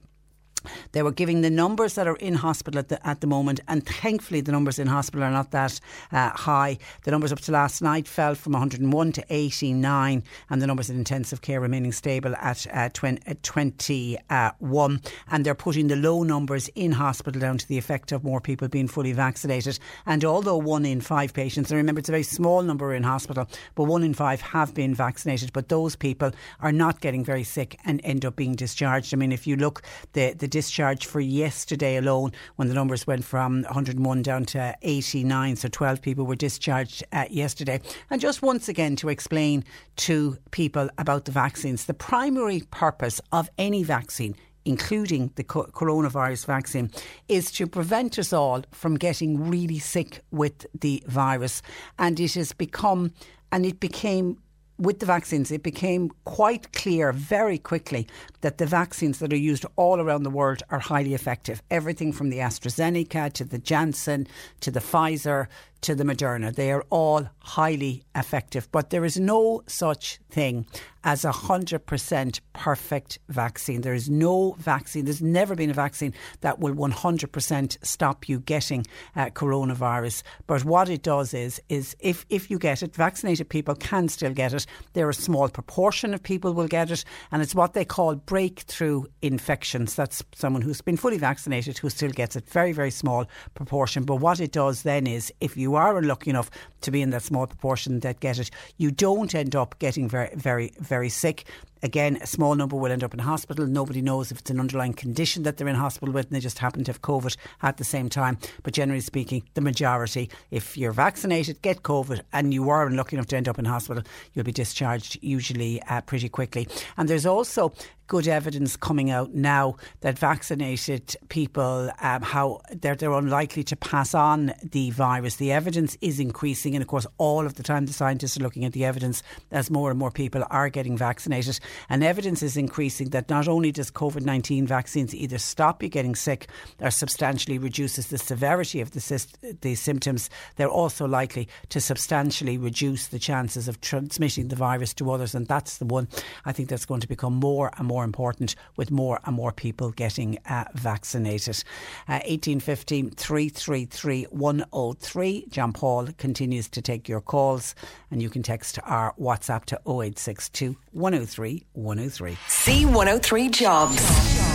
Uh, they were giving the numbers that are in hospital at the, at the moment, and thankfully the numbers in hospital are not that uh, high. The numbers up to last night fell from 101 to 89, and the numbers in intensive care remaining stable at uh, 20, 21. And they're putting the low numbers in hospital down to the effect of more people being fully vaccinated. And although one in five patients, and remember it's a very small number in hospital, but one in five have been vaccinated, but those people are not getting very sick and end up being discharged. I mean, if you look, the, the discharge for yesterday alone, when the numbers went from 101 down to 89. So 12 people were discharged uh, yesterday. And just once again to explain to people about the vaccines, the primary purpose of any vaccine including the coronavirus vaccine, is to prevent us all from getting really sick with the virus. And it has become, and it became with the vaccines, it became quite clear very quickly that the vaccines that are used all around the world are highly effective. Everything from the AstraZeneca to the Janssen to the Pfizer to the Moderna, they are all highly effective. But there is no such thing as a 100% perfect vaccine. There is no vaccine, there's never been a vaccine that will 100% stop you getting uh, coronavirus. But what it does is, is if, if you get it, vaccinated people can still get it. There are a small proportion of people will get it, and it's what they call breakthrough infections. That's someone who's been fully vaccinated who still gets it. Very, very small proportion. But what it does then is, if you are unlucky enough to be in that small proportion that get it, you don't end up getting very, very, very sick. Again, a small number will end up in hospital. Nobody knows if it's an underlying condition that they're in hospital with and they just happen to have COVID at the same time. But generally speaking, the majority, if you're vaccinated, get COVID and you are unlucky enough to end up in hospital, you'll be discharged usually uh, pretty quickly. And there's also good evidence coming out now that vaccinated people, um, how they're, they're unlikely to pass on the virus. The evidence is increasing, and of course, all of the time the scientists are looking at the evidence as more and more people are getting vaccinated. And evidence is increasing that not only does COVID 19 vaccines either stop you getting sick or substantially reduces the severity of the, the symptoms, they're also likely to substantially reduce the chances of transmitting the virus to others. And that's the one I think that's going to become more and more important with more and more people getting uh, vaccinated. Uh, 1815 333 103. John Paul continues to take your calls and you can text our WhatsApp to 0862 103 103. C103 Jobs.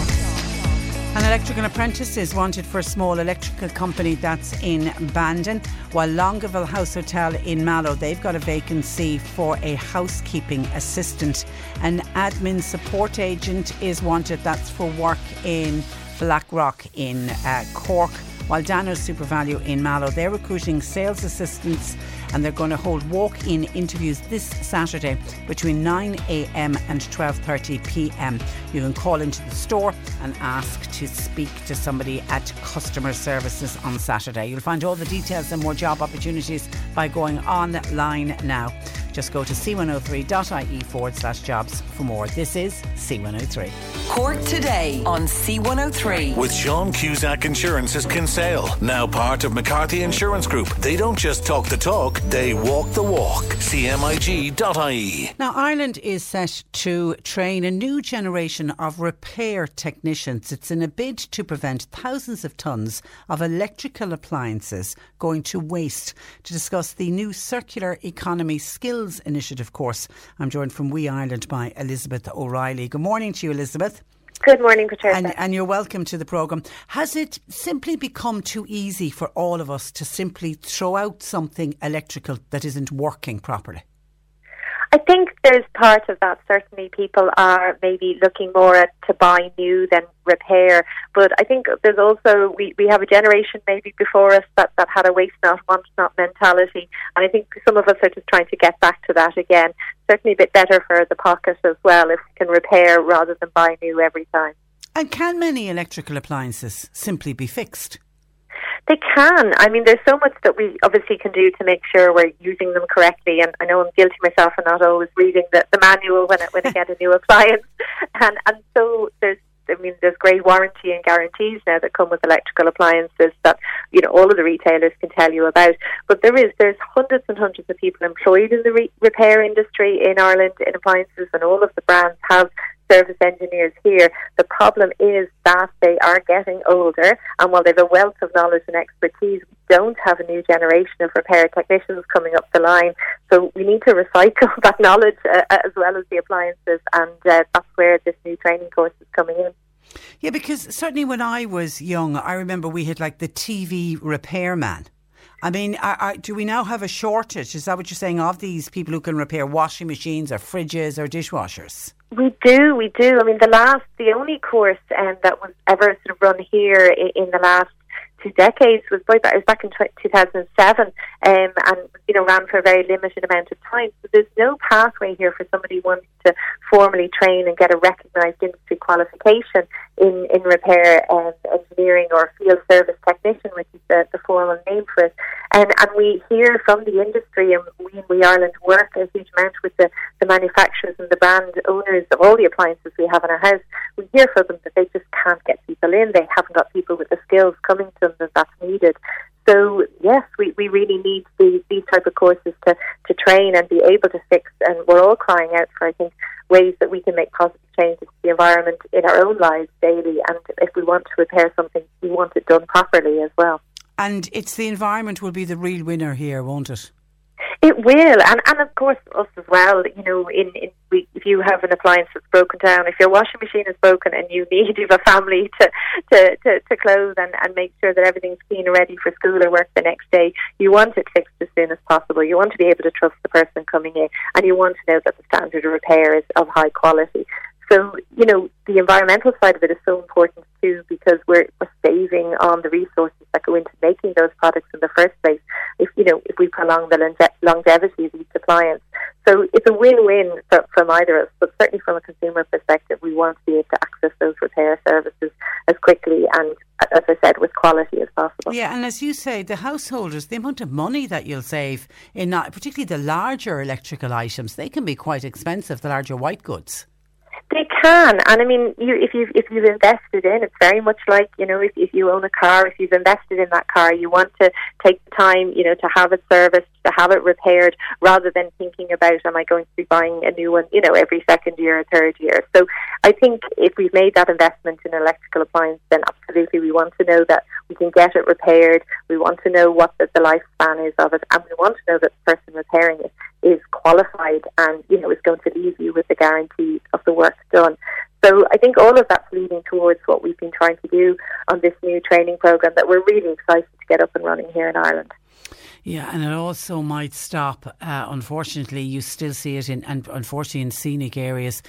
An electrical apprentice is wanted for a small electrical company that's in Bandon, while Longueville House Hotel in Mallow, they've got a vacancy for a housekeeping assistant. An admin support agent is wanted, that's for work in Blackrock in uh, Cork, while Dano's SuperValu in Mallow, they're recruiting sales assistants and they're going to hold walk-in interviews this Saturday between 9am and 12.30pm. You can call into the store and ask to speak to somebody at customer services on Saturday. You'll find all the details and more job opportunities by going online now. Just go to c103.ie forward slash jobs for more. This is C103. Cork today on C103. With Sean Cusack Insurance's Kinsale, now part of McCarthy Insurance Group. They don't just talk the talk, they walk the walk. CMIG.ie. Now, Ireland is set to train a new generation of repair technicians. It's in a bid to prevent thousands of tonnes of electrical appliances going to waste. To discuss the new circular economy skills Skills Initiative course. I'm joined from WEEE Ireland by Elizabeth O'Reilly. Good morning to you, Elizabeth. Good morning, Patricia. And, and, you're welcome to the programme. Has it simply become too easy for all of us to simply throw out something electrical that isn't working properly? I think there's part of that. Certainly, people are maybe looking more at to buy new than repair. But I think there's also we, we have a generation maybe before us that, that had a waste not want not mentality, and I think some of us are just trying to get back to that again. Certainly, a bit better for the pocket as well if we can repair rather than buy new every time. And can many electrical appliances simply be fixed? They can. I mean, there's so much that we obviously can do to make sure we're using them correctly. And I know I'm guilty myself for not always reading the, the manual when I, when I get a new appliance. And and so there's I mean, there's great warranty and guarantees now that come with electrical appliances that you know all of the retailers can tell you about. But there is there's hundreds and hundreds of people employed in the re- repair industry in Ireland in appliances, and all of the brands have service engineers here. The problem is that they are getting older, and while they have a wealth of knowledge and expertise, we don't have a new generation of repair technicians coming up the line. So we need to recycle that knowledge uh, as well as the appliances, and uh, that's where this new training course is coming in. Yeah, because certainly when I was young, I remember we had like the TV repairman. I mean, do we now have a shortage? Is that what you're saying of these people who can repair washing machines or fridges or dishwashers? We do, we do. I mean, the last, the only course um, that was ever sort of run here in, in the last decades was by it was back in 2007 um, and you know ran for a very limited amount of time. So there's no pathway here for somebody wanting to formally train and get a recognised industry qualification in, in repair and engineering or field service technician which is the, the formal name for it. And, and we hear from the industry and we in WEEE Ireland work a huge amount with the, the manufacturers and the brand owners of all the appliances we have in our house. We hear from them that they just can't get people in. They haven't got people with the skills coming to them that that's needed. So yes, we, we really need these these type of courses to, to train and be able to fix. And we're all crying out for I think ways that we can make positive changes to the environment in our own lives daily. And if we want to repair something, we want it done properly as well. And it's the environment will be the real winner here, won't it? It will, and and of course us as well. You know, in, in we, if you have an appliance that's broken down, if your washing machine is broken, and you need you have a family to to, to, to clothe and, and make sure that everything's clean and ready for school or work the next day, you want it fixed as soon as possible. You want to be able to trust the person coming in, and you want to know that the standard of repair is of high quality. So, you know, the environmental side of it is so important too because we're, we're saving on the resources that go into making those products in the first place. If, you know, if we prolong the longe- longevity of each appliance. So it's a win-win for, from either of us, but certainly from a consumer perspective, we want to be able to access those repair services as quickly and, as I said, with quality as possible. Yeah, and as you say, the householders, the amount of money that you'll save in particularly the larger electrical items, they can be quite expensive, the larger white goods. They can, and I mean, you, if you if you've invested in, it's very much like you know, if, if you own a car, if you've invested in that car, you want to take the time, you know, to have it serviced, to have it repaired, rather than thinking about, am I going to be buying a new one, you know, every second year or third year. So, I think if we've made that investment in electrical appliance, then absolutely we want to know that we can get it repaired. We want to know what the, the lifespan is of it, and we want to know that the person repairing it qualified and you know is going to leave you with the guarantee of the work done. So I think all of that's leading towards what we've been trying to do on this new training program that we're really excited to get up and running here in Ireland. Yeah, and it also might stop. Uh, unfortunately, you still see it in, and unfortunately in scenic areas,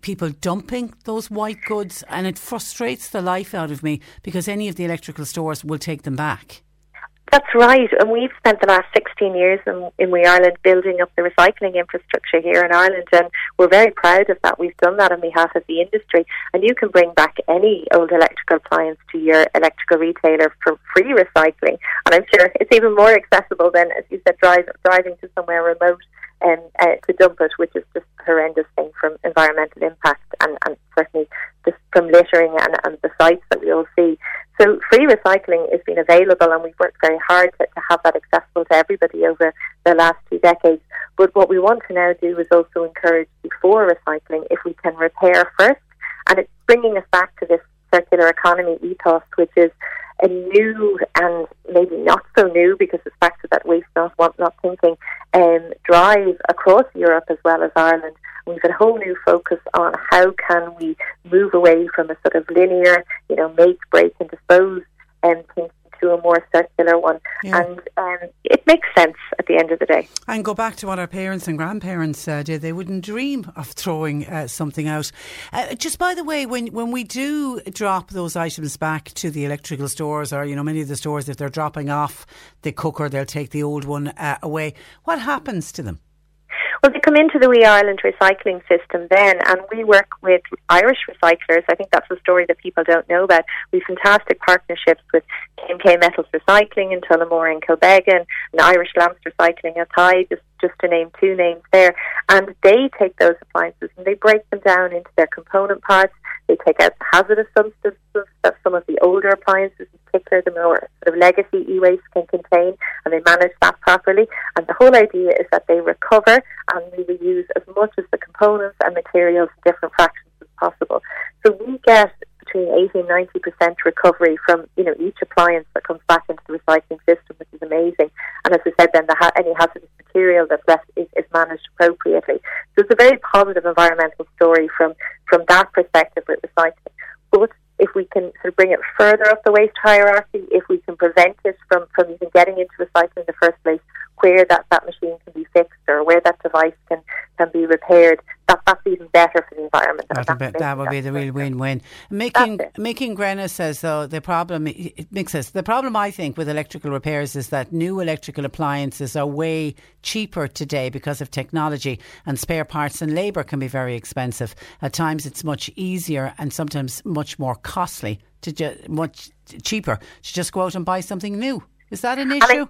people dumping those white goods, and it frustrates the life out of me because any of the electrical stores will take them back. That's right, and we've spent the last 16 years in, in WEEE Ireland building up the recycling infrastructure here in Ireland, and we're very proud of that. We've done that on behalf of the industry, and you can bring back any old electrical appliance to your electrical retailer for free recycling, and I'm sure it's even more accessible than, as you said, drive, driving to somewhere remote and uh, to dump it, which is just a horrendous thing from environmental impact and, and certainly just from littering and, and the sites that we all see. So free recycling has been available and we've worked very hard to, to have that accessible to everybody over the last two decades. But what we want to now do is also encourage before recycling if we can repair first. And it's bringing us back to this circular economy ethos, which is a new and maybe not so new because it's back to that waste not, want not thinking um, drive across Europe as well as Ireland. We've got a whole new focus on how can we move away from a sort of linear, you know, make, break and dispose and um, thinking to a more circular one. Yeah. And um, it makes sense at the end of the day. And go back to what our parents and grandparents uh, did. They wouldn't dream of throwing uh, something out. Uh, just by the way, when, when we do drop those items back to the electrical stores or, you know, many of the stores, if they're dropping off the cooker, they'll take the old one uh, away. What happens to them? Well, they come into the WEEE Ireland recycling system then, and we work with Irish recyclers. I think that's a story that people don't know about. We've fantastic partnerships with KMK Metals Recycling in Tullamore and Kilbeggan, and Irish Lamps Recycling Athy, just, just to name two names there. And they take those appliances and they break them down into their component parts. They take out hazardous substances that some of the older appliances, in particular the more sort of legacy e-waste, can contain, and they manage that properly. And the whole idea is that they recover and we reuse as much of the components and materials in different fractions as possible. So we get between 80 and 90 percent recovery from you know each appliance that comes back into the recycling system, which is amazing. And as I said, then the ha- any hazardous material that's left is, is managed appropriately. So it's a very positive environmental story from from that perspective with recycling. But if we can sort of bring it further up the waste hierarchy, if we can prevent it from, from even getting into recycling in the first place, where that, that machine can be fixed or where that device can, can be repaired, that, that's even better for the environment. That, be, that would be the real win-win. Making making Grenna says though the problem it makes us the problem I think with electrical repairs is that new electrical appliances are way cheaper today because of technology and spare parts and labour can be very expensive. At times it's much easier and sometimes much more costly to ju- much cheaper to just go out and buy something new. Is that an issue?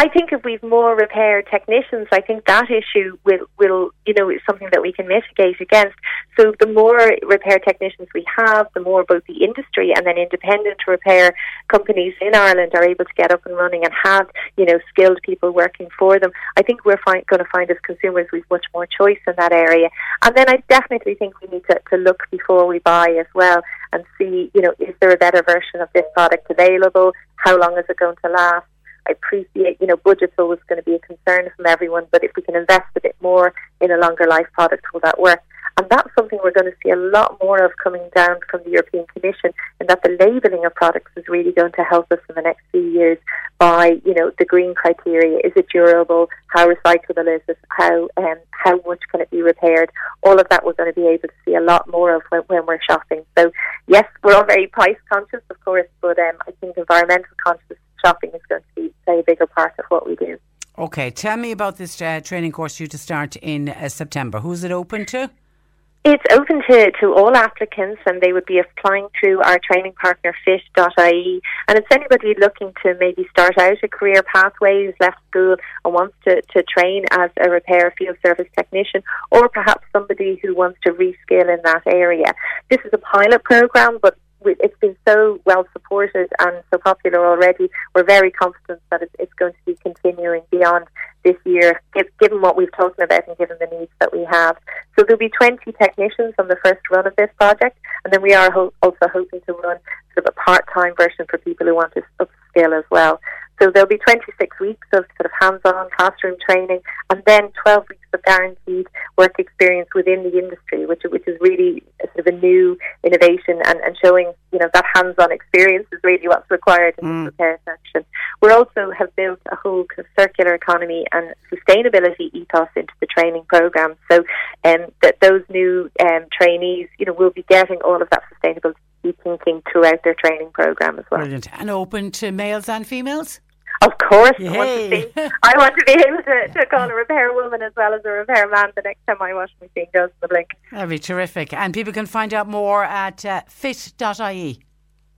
I think if we've more repair technicians, I think that issue will, will, you know, is something that we can mitigate against. So the more repair technicians we have, the more both the industry and then independent repair companies in Ireland are able to get up and running and have, you know, skilled people working for them. I think we're going to find as consumers we've much more choice in that area. And then I definitely think we need to, to look before we buy as well and see, you know, is there a better version of this product available? How long is it going to last? I appreciate, you know, budget's always going to be a concern from everyone, but if we can invest a bit more in a longer life product, will that work? And that's something we're going to see a lot more of coming down from the European Commission, and that the labelling of products is really going to help us in the next few years by, you know, the green criteria. Is it durable? How recyclable is it? How um, how much can it be repaired? All of that we're going to be able to see a lot more of when, when we're shopping. So yes, we're all very price conscious, of course, but um, I think environmental conscious shopping is going to be play a bigger part of what we do. Okay, tell me about this uh, training course due to start in uh, September. Who's it open to? It's open to, to all applicants and they would be applying through our training partner fit.ie and it's anybody looking to maybe start out a career pathway who's left school and wants to, to train as a repair field service technician or perhaps somebody who wants to reskill in that area. This is a pilot program but it's been so well supported and so popular already. We're very confident that it's, going to be continuing beyond this year, given what we've talked about and given the needs that we have. So there'll be 20 technicians on the first run of this project, and then we are also hoping to run sort of a part-time version for people who want to upskill as well. So there'll be 26 weeks of sort of hands-on classroom training, and then 12 weeks of guaranteed work experience within the industry, which which is really sort of a new innovation and, and showing you know that hands-on experience is really what's required in mm. the repair section. We also have built a whole circular economy and sustainability ethos into the training program, so um, that those new um, trainees, you know, will be getting all of that sustainable thinking throughout their training program as well. Brilliant. And open to males and females? Of course, I want, to be, I want to be able to, to call a repair woman as well as a repair man the next time I wash my washing machine goes in the blink. That'd be terrific. And people can find out more at uh, fit.ie.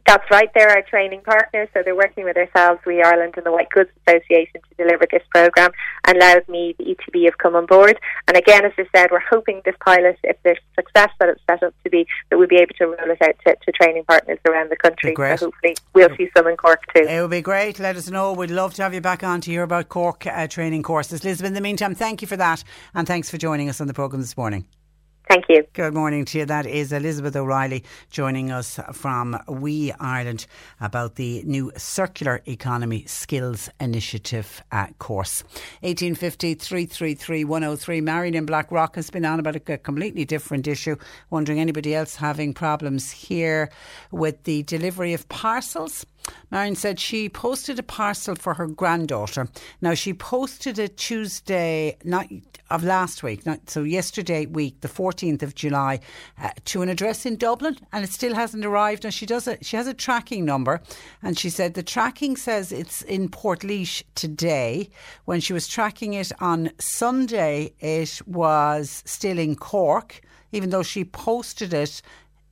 That's right, they're our training partners, so they're working with ourselves, WEEE Ireland and the White Goods Association to deliver this programme and Louth Meath, the ETB have come on board. And again, as I said, we're hoping this pilot, if there's success that it's set up to be, that we'll be able to roll it out to, to training partners around the country. So hopefully we'll see some in Cork too. It would be great. Let us know. We'd love to have you back on to hear about Cork uh, training courses. Lisbon, in the meantime, thank you for that and thanks for joining us on the programme this morning. Thank you. Good morning to you. That is Elizabeth O'Reilly joining us from WEEE Ireland about the new Circular Economy Skills Initiative uh, course. 1850 333 103. Marion in Blackrock has been on about a completely different issue. Wondering anybody else having problems here with the delivery of parcels? Marion said she posted a parcel for her granddaughter. Now she posted it Tuesday night of last week, not, so yesterday week, the 14th of July, uh, to an address in Dublin, and it still hasn't arrived. Now she does it. She has a tracking number, and she said the tracking says it's in Portlaoise today. When she was tracking it on Sunday, it was still in Cork, even though she posted it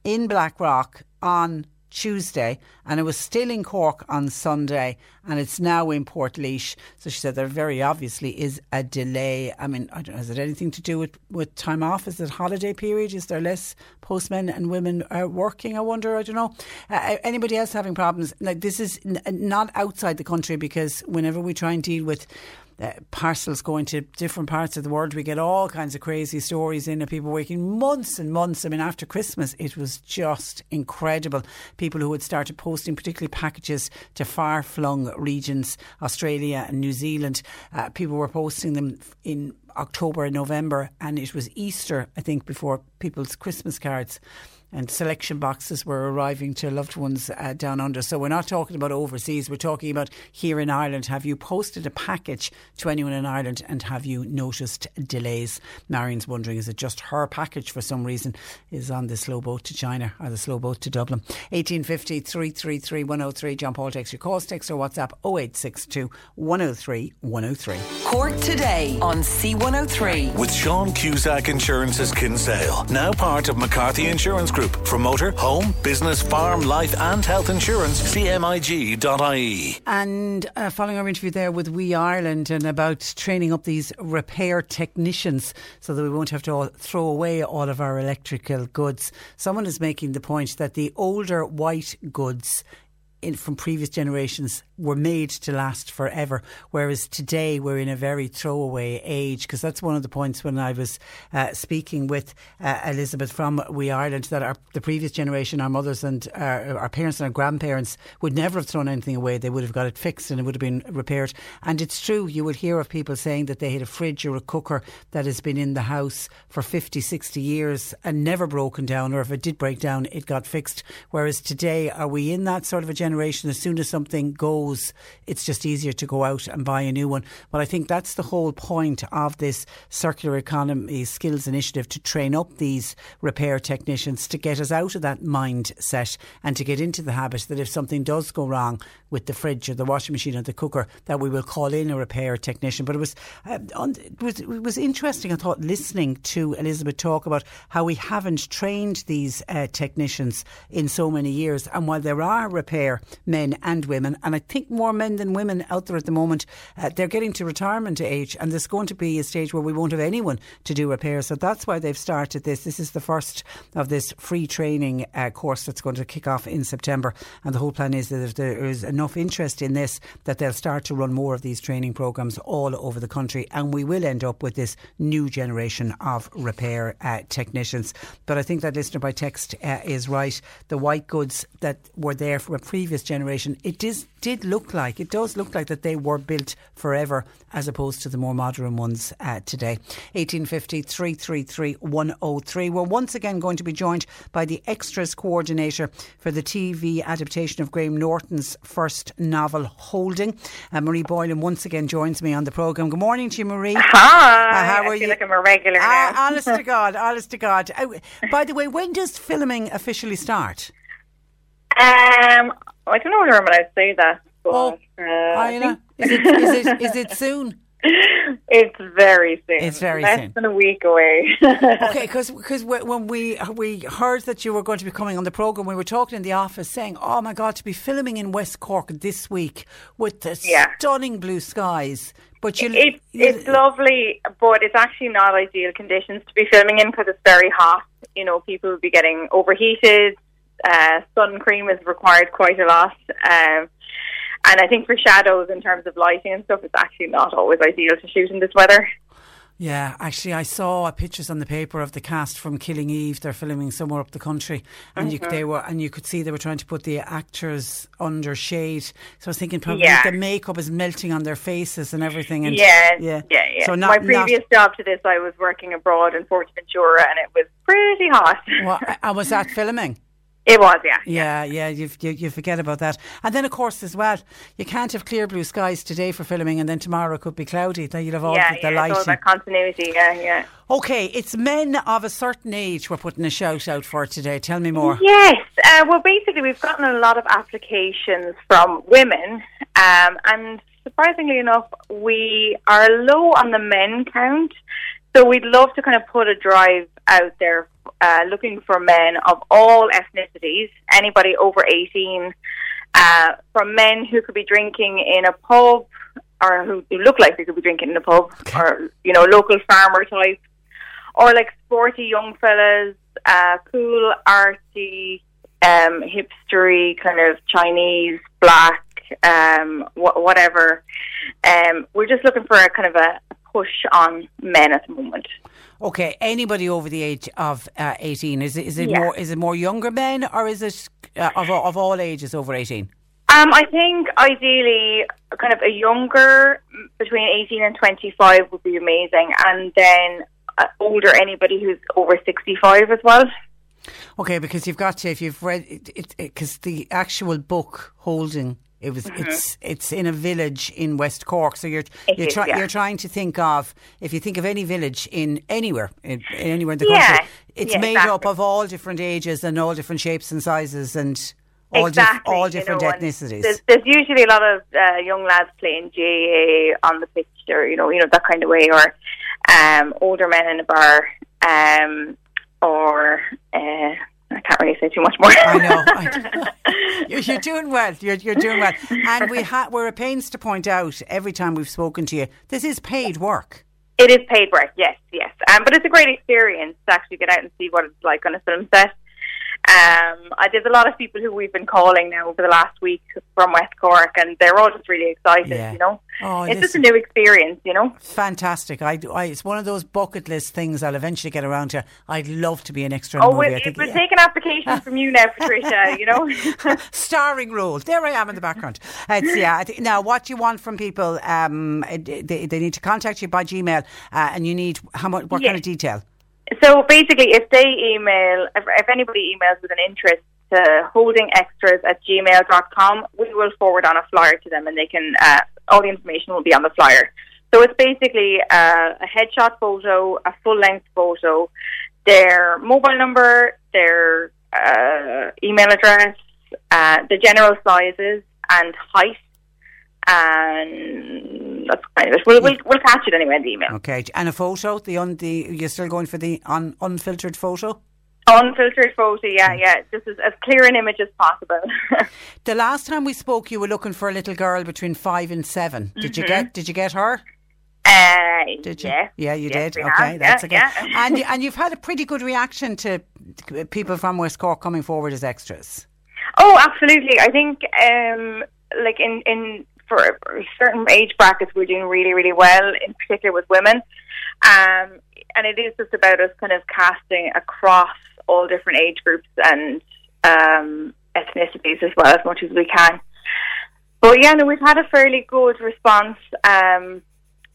in Blackrock on Tuesday and it was still in Cork on Sunday and it's now in Portlaoise. So she said there very obviously is a delay. I mean, I has it anything to do with, with time off? Is it holiday period? Is there less postmen and women uh, working? I wonder. I don't know. Uh, uh anybody else having problems? Like this is n- not outside the country because whenever we try and deal with uh, parcels going to different parts of the world. We get all kinds of crazy stories in of people working months and months. I mean, after Christmas, it was just incredible. People who had started posting, particularly packages to far flung regions, Australia and New Zealand. Uh, people were posting them in October and November, and it was Easter, I think, before people's Christmas cards and selection boxes were arriving to loved ones uh, down under. So we're not talking about overseas, we're talking about here in Ireland. Have you posted a package to anyone in Ireland and have you noticed delays? Marion's wondering is it just her package for some reason is on the slow boat to China or the slow boat to Dublin? 1850 333 103. John Paul takes your calls, text or WhatsApp 0862 103 103. Cork today on C103. With Sean Cusack Insurance's Kinsale. Now part of McCarthy Insurance Group. For motor, home, business, farm, life, and health insurance, cmig.ie. And uh, following our interview there with WEEE Ireland and about training up these repair technicians so that we won't have to all throw away all of our electrical goods, someone is making the point that the older white goods in, from previous generations were made to last forever, whereas today we're in a very throwaway age. Because that's one of the points when I was uh, speaking with uh, Elizabeth from WEEE Ireland that our, the previous generation, our mothers and our, our, parents and our grandparents, would never have thrown anything away. They would have got it fixed and it would have been repaired. And it's true, you would hear of people saying that they had a fridge or a cooker that has been in the house for 50, 60 years and never broken down, or if it did break down, it got fixed. Whereas today, are we in that sort of a generation, as soon as something goes, it's just easier to go out and buy a new one. But I think that's the whole point of this circular economy skills initiative to train up these repair technicians to get us out of that mindset and to get into the habit that if something does go wrong with the fridge or the washing machine or the cooker, that we will call in a repair technician. But it was, uh, it was, it was interesting, I thought, listening to Elizabeth talk about how we haven't trained these uh, technicians in so many years. And while there are repair men and women, and I think more men than women out there at the moment. Uh, they're getting to retirement age, and there's going to be a stage where we won't have anyone to do repairs. So that's why they've started this. This is the first of this free training uh, course that's going to kick off in September, and the whole plan is that if there is enough interest in this, that they'll start to run more of these training programs all over the country, and we will end up with this new generation of repair uh, technicians. But I think that listener by text uh, is right. The white goods that were there from a previous generation, it did, did look like, it does look like that they were built forever as opposed to the more modern ones uh, today. 1850 333 103. We're once again going to be joined by the Extras Coordinator for the TV adaptation of Graham Norton's first novel, Holding. Uh, Marie Boylan once again joins me on the programme. Good morning to you, Marie. Hi. Uh, how are I feel you? like I'm a regular uh, now. honest to God, honest to God. Uh, by the way, when does filming officially start? Um, I don't know whether I'm allowed to say that. But, oh, uh, is, it, is, it, is it soon? It's very soon. It's very less soon. than a week away. okay, because because when we we heard that you were going to be coming on the program, we were talking in the office saying, "Oh my God, to be filming in West Cork this week with the yeah. stunning blue skies." But you, it, it's lovely, but it's actually not ideal conditions to be filming in because it's very hot. You know, people will be getting overheated uh, sun cream is required quite a lot. Um, and I think for shadows, in terms of lighting and stuff, it's actually not always ideal to shoot in this weather. Yeah, actually, I saw pictures on the paper of the cast from Killing Eve. They're filming somewhere up the country, and mm-hmm. you, they were, and you could see they were trying to put the actors under shade. So I was thinking probably yeah. the makeup is melting on their faces and everything. And yeah, yeah, yeah. yeah. So not, my previous not, job to this, I was working abroad in Fuerteventura, and it was pretty hot. Well, I was that filming. It was, yeah. Yeah, yeah, you, you, you forget about that. And then, of course, as well, you can't have clear blue skies today for filming and then tomorrow could be cloudy. Then you'll have all yeah, the, yeah, lighting. It's all about continuity, yeah, yeah. Okay, it's men of a certain age we're putting a shout out for today. Tell me more. Yes. Uh, well, basically, we've gotten a lot of applications from women. Um, and surprisingly enough, we are low on the men count. So we'd love to kind of put a drive out there uh, looking for men of all ethnicities, anybody over 18, uh, from men who could be drinking in a pub or who, who look like they could be drinking in a pub or, you know, local farmer type, or like sporty young fellas, uh, cool, arty, um, hipstery, kind of Chinese, black, um, wh- whatever. Um, we're just looking for a kind of a push on men at the moment. Okay, anybody over the age of uh, eighteen is it, is it yeah. more is it more younger men or is it uh, of of all ages over eighteen? Um, I think ideally, kind of a younger between eighteen and twenty five would be amazing, and then uh, older anybody who's over sixty five as well. Okay, because you've got to if you've read it because the actual book holding it was mm-hmm. it's it's in a village in West Cork. So you're it you're, try, yeah. you're trying to think of if you think of any village in anywhere in, anywhere in the yeah. country, it's yeah, made exactly. up of all different ages and all different shapes and sizes and all, exactly, dif- all different you know, ethnicities. There's, there's, usually a lot of uh, young lads playing GAA on the pitch, or you know, you know that kind of way, or um, older men in a bar. Um, or uh, I can't really say too much more. I know. I You're, you're, doing well. You're, you're doing well. And we ha- we're a pains to point out every time we've spoken to you, this is paid work. It is paid work, yes, yes. Um, but it's a great experience to actually get out and see what it's like on a film set. Um, I did a lot of people who we've been calling now over the last week from West Cork, and they're all just really excited. Yeah. You know, oh, it's just a new experience. You know, fantastic. I, I, it's one of those bucket list things I'll eventually get around to. I'd love to be an extra. Oh, movie. we're, think, we'll yeah. take an application from you now, Patricia. You know, starring role. There I am in the background. It's, yeah. now, what do you want from people? Um, they, they need to contact you by Gmail, uh, and you need how much? What yes. kind of detail? So basically, if they email, if, if anybody emails with an interest to holdingextras at gmail.com, we will forward on a flyer to them and they can, uh, all the information will be on the flyer. So it's basically uh, a headshot photo, a full length photo, their mobile number, their uh, email address, uh, the general sizes and height, and that's kind of it. We'll, we'll, we'll catch it anyway in the email. Okay, and a photo. The un, the you're still going for the un, unfiltered photo. Unfiltered photo, yeah, yeah, just as, as clear an image as possible. the last time we spoke, you were looking for a little girl between five and 7 Did mm-hmm. you get? Did you get her? Uh, did you? Yeah, yeah you yes, did. Okay, have. that's yeah, okay. Yeah. and and you've had a pretty good reaction to people from West Cork coming forward as extras. Oh, absolutely. I think, um, like in in for certain age brackets, we're doing really, really well, in particular with women. Um, and it is just about us kind of casting across all different age groups and um, ethnicities as well as much as we can. But yeah, no, we've had a fairly good response. Um,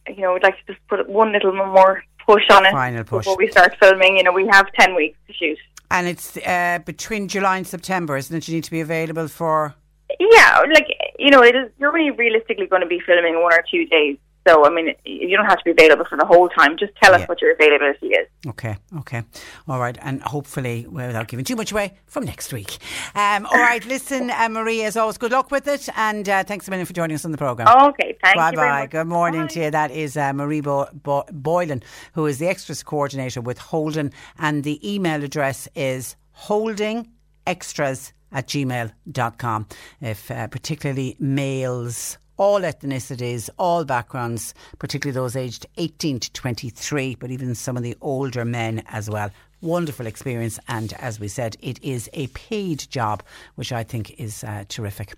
you know, we'd like to just put one little more push on it Final push. before we start filming. You know, we have 10 weeks to shoot. And it's uh, between July and September, isn't it? You need to be available for yeah, like you know, it is, you're only realistically going to be filming one or two days. So, I mean, you don't have to be available for the whole time. Just tell us yeah. what your availability is. Okay, okay. All right. And hopefully, without giving too much away, from next week. Um, all right. Listen, uh, Marie, as always, good luck with it. And uh, thanks a million for joining us on the programme. Okay, thank bye you. Bye bye. Good morning bye. to you. That is uh, Marie Bo- Bo- Boylan, who is the extras coordinator with Holding. And the email address is holdingextras at gmail.com. If uh, particularly males all ethnicities, all backgrounds, particularly those aged 18 to 23, but even some of the older men as well wonderful experience. And as we said, it is a paid job, which I think is uh, terrific.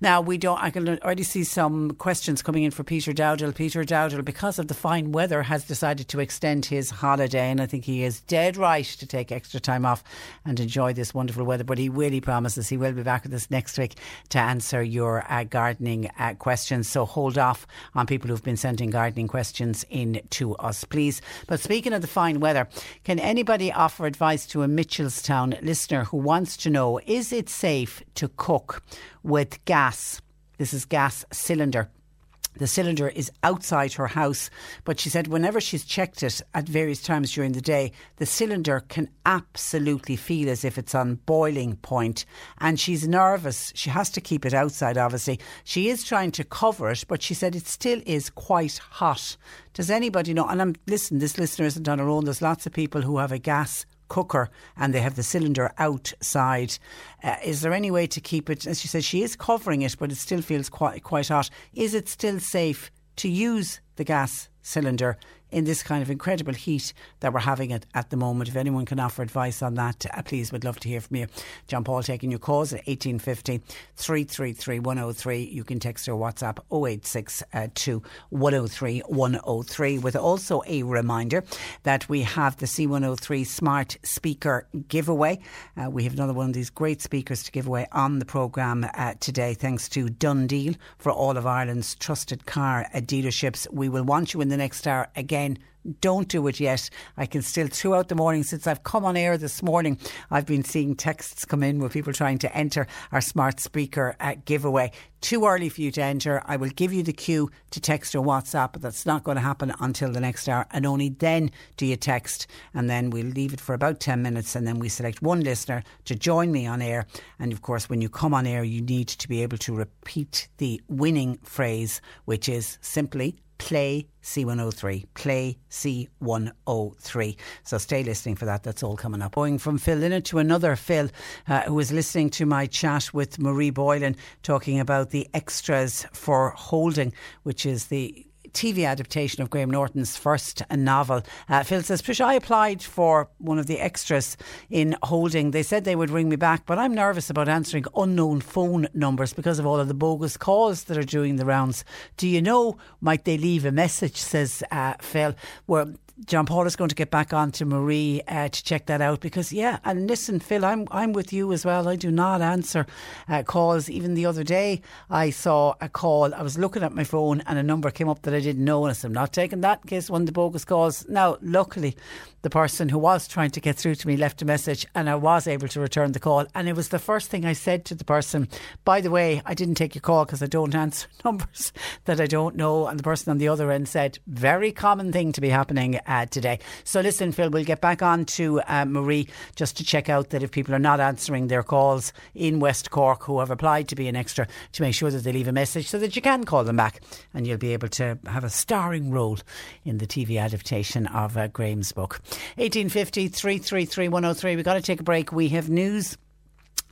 Now, we don't, I can already see some questions coming in for Peter Dowdall. Peter Dowdall, because of the fine weather, has decided to extend his holiday. And I think he is dead right to take extra time off and enjoy this wonderful weather. But he really promises he will be back with us next week to answer your uh, gardening uh, questions. So hold off on people who've been sending gardening questions in to us, please. But speaking of the fine weather, can anybody offer advice to a Mitchellstown listener who wants to know is it safe to cook with gas? This is gas cylinder. The cylinder is outside her house, but she said whenever she's checked it at various times during the day, the cylinder can absolutely feel as if it's on boiling point, and she's nervous. She has to keep it outside, obviously. She is trying to cover it, but she said it still is quite hot. Does anybody know? And I'm listen, this listener isn't on her own. There's lots of people who have a gas cooker and they have the cylinder outside. Uh, is there any way to keep it? As she says, she is covering it, but it still feels quite quite hot. Is it still safe to use the gas cylinder in this kind of incredible heat that we're having at, at the moment. If anyone can offer advice on that, uh, please, would love to hear from you. John Paul taking your calls at 1850 333 103. You can text or WhatsApp 0862 103 103 with also a reminder that we have the C103 smart speaker giveaway. Uh, we have another one of these great speakers to give away on the programme uh, today, thanks to DoneDeal for all of Ireland's trusted car uh, dealerships. We will want you in the next hour again don't do it yet. I can still, throughout the morning, since I've come on air this morning, I've been seeing texts come in with people trying to enter our smart speaker uh, giveaway. Too early for you to enter. I will give you the cue to text or WhatsApp, but that's not going to happen until the next hour. And only then do you text. And then we'll leave it for about 10 minutes. And then we select one listener to join me on air. And of course, when you come on air, you need to be able to repeat the winning phrase, which is simply play C103. Play C103. So stay listening for that. That's all coming up. Going from Phil Lynott to another Phil uh, who was listening to my chat with Marie Boylan talking about the extras for Holding, which is the TV adaptation of Graham Norton's first novel. Uh, Phil says, Trish, I applied for one of the extras in Holding. They said they would ring me back, but I'm nervous about answering unknown phone numbers because of all of the bogus calls that are doing the rounds. Do you know, might they leave a message, says uh, Phil? Well, John Paul is going to get back on to Marie uh, to check that out because yeah, and listen, Phil, I'm I'm with you as well. I do not answer uh, calls. Even the other day, I saw a call. I was looking at my phone and a number came up that I didn't know, and I said, "I'm not taking that in case one of the bogus calls." Now, luckily, the person who was trying to get through to me left a message, and I was able to return the call. And it was the first thing I said to the person. By the way, I didn't take your call because I don't answer numbers that I don't know. And the person on the other end said, "Very common thing to be happening." uh, today. So listen, Phil, we'll get back on to uh, Marie just to check out that if people are not answering their calls in West Cork who have applied to be an extra, to make sure that they leave a message so that you can call them back and you'll be able to have a starring role in the TV adaptation of uh, Graham's book. 1850 333 103. We've got to take a break. We have news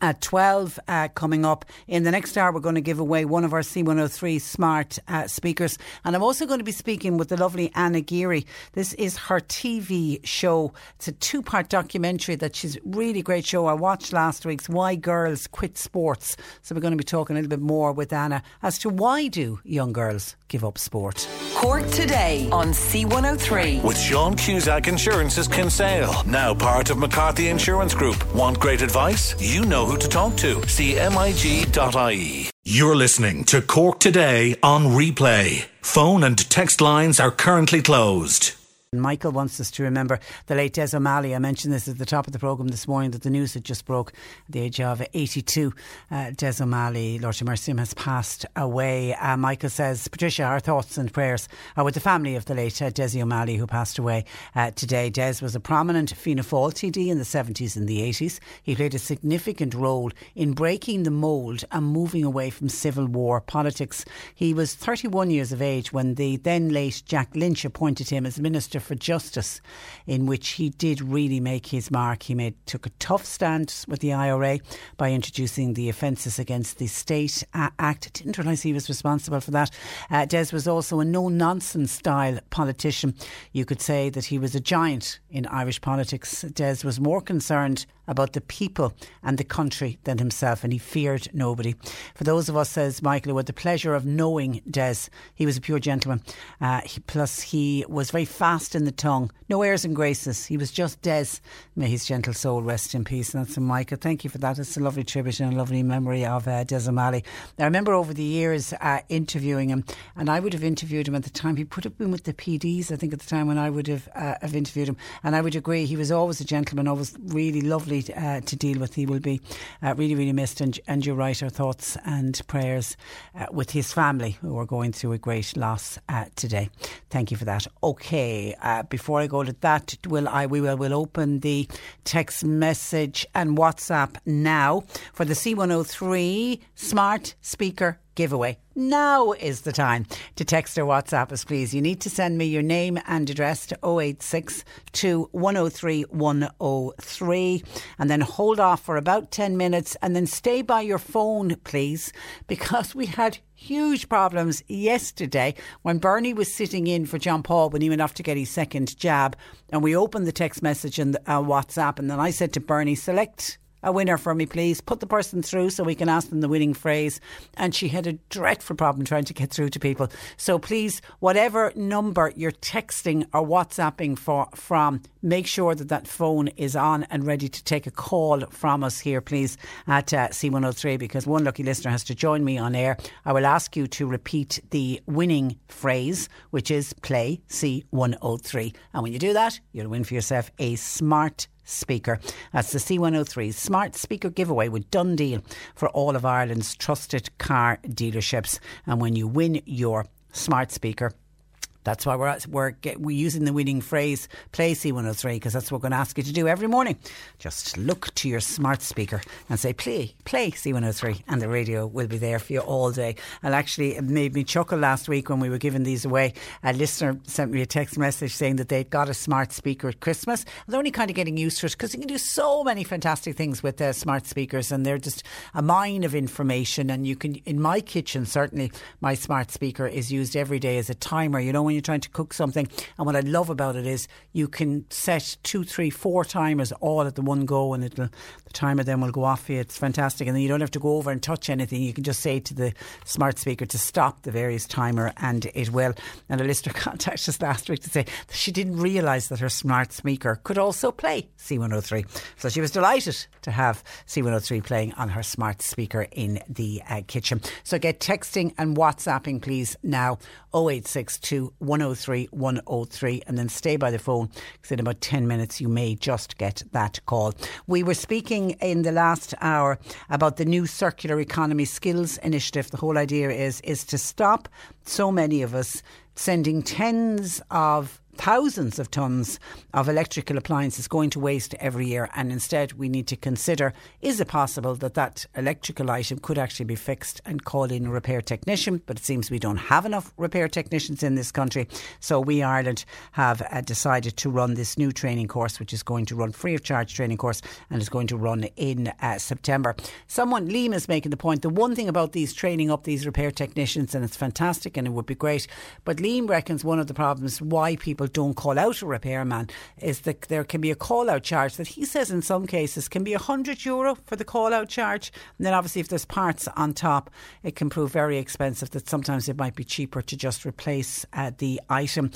at 12 uh, coming up. In the next hour, we're going to give away one of our C103 smart uh, speakers. And I'm also going to be speaking with the lovely Anna Geary. This is her TV show. It's a two part documentary that she's really great show. I watched last week's Why Girls Quit Sports. So we're going to be talking a little bit more with Anna as to why do young girls give up sport. Cork today on C103. With Sean Cusack Insurance's Kinsale, now part of McCarthy Insurance Group. Want great advice? You know who to talk to. CMIG.ie. You're listening to Cork Today on replay. Phone and text lines are currently closed. Michael wants us to remember the late Des O'Malley. I mentioned this at the top of the programme this morning that the news had just broke at the age of 82. Uh, Des O'Malley, Lord mercy him, has passed away. Uh, Michael says, Patricia, our thoughts and prayers are with the family of the late uh, Desi O'Malley who passed away uh, today. Des was a prominent Fianna Fáil TD in the 70s and the 80s. He played a significant role in breaking the mould and moving away from civil war politics. He was 31 years of age when the then late Jack Lynch appointed him as Minister for Justice, in which he did really make his mark. He made took a tough stand with the IRA by introducing the Offences Against the State Act. Didn't realise he was responsible for that. Uh, Des was also a no nonsense style politician. You could say that he was a giant in Irish politics. Des was more concerned about the people and the country than himself, and he feared nobody. For those of us, says Michael, who had the pleasure of knowing Des, he was a pure gentleman. Uh, he, plus, he was very fast in the tongue, no airs and graces. He was just Des. May his gentle soul rest in peace. And that's from Michael. Thank you for that. It's a lovely tribute and a lovely memory of uh, Des O'Malley. I remember over the years uh, interviewing him, and I would have interviewed him at the time. He put have been with the PDs, I think, at the time when I would have, uh, have interviewed him. And I would agree, he was always a gentleman, always really lovely uh, to deal with. He will be uh, really, really missed. And, and you're right, our thoughts and prayers uh, with his family who are going through a great loss uh, today. Thank you for that. Okay, uh, before I go to that, will I we will We'll open the text message and WhatsApp now for the C103 smart speaker giveaway. Now is the time to text or WhatsApp us, please. You need to send me your name and address to 086 103 103 and then hold off for about 10 minutes and then stay by your phone, please, because we had huge problems yesterday when Bernie was sitting in for John Paul when he went off to get his second jab and we opened the text message and uh, WhatsApp and then I said to Bernie, select a winner for me, please. Put the person through so we can ask them the winning phrase. And she had a dreadful problem trying to get through to people. So please, whatever number you're texting or WhatsApping for, from, make sure that that phone is on and ready to take a call from us here, please, at uh, C103, because one lucky listener has to join me on air. I will ask you to repeat the winning phrase, which is play C103. And when you do that, you'll win for yourself a smart speaker. That's the C103 Smart Speaker giveaway with DoneDeal for all of Ireland's trusted car dealerships. And when you win your smart speaker, That's why we're we're, get, we're using the winning phrase "play C103" because that's what we're going to ask you to do every morning. Just look to your smart speaker and say "play, play C103," and the radio will be there for you all day. And actually, it made me chuckle last week when we were giving these away. A listener sent me a text message saying that they'd got a smart speaker at Christmas. They're only kind of getting used to it because you can do so many fantastic things with uh, smart speakers, and they're just a mine of information. And you can, in my kitchen, certainly, my smart speaker is used every day as a timer. You know when you're trying to cook something. And what I love about it is you can set two, three, four timers all at the one go, and it'll the timer then will go off for you. It's fantastic, and then you don't have to go over and touch anything. You can just say to the smart speaker to stop the various timer, and it will. And a listener contacted us last week to say that she didn't realise that her smart speaker could also play C103. So she was delighted to have C103 playing on her smart speaker in the uh, kitchen. So get texting and WhatsApping, please, now 0862 103 103 and then stay by the phone because in about 10 minutes you may just get that call. We were speaking in the last hour about the new circular economy skills initiative. The whole idea is is to stop so many of us sending tens of thousands of tonnes of electrical appliances going to waste every year and instead we need to consider is it possible that that electrical item could actually be fixed and call in a repair technician? But it seems we don't have enough repair technicians in this country so WEEE Ireland have uh, decided to run this new training course which is going to run free of charge training course and is going to run in uh, September. Someone Liam is making the point. The one thing about these training up these repair technicians and it's fantastic and it would be great but Liam reckons one of the problems why people people don't call out a repairman is that there can be a call out charge that he says in some cases can be 100 euro for the call out charge. And then obviously, if there's parts on top, it can prove very expensive, that sometimes it might be cheaper to just replace uh, the item.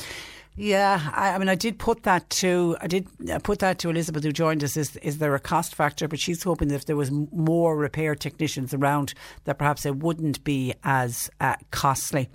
Yeah, I, I, mean, I did put that to I did uh, put that to Elizabeth who joined us. Is is there a cost factor? But she's hoping that if there was more repair technicians around, that perhaps it wouldn't be as uh, costly.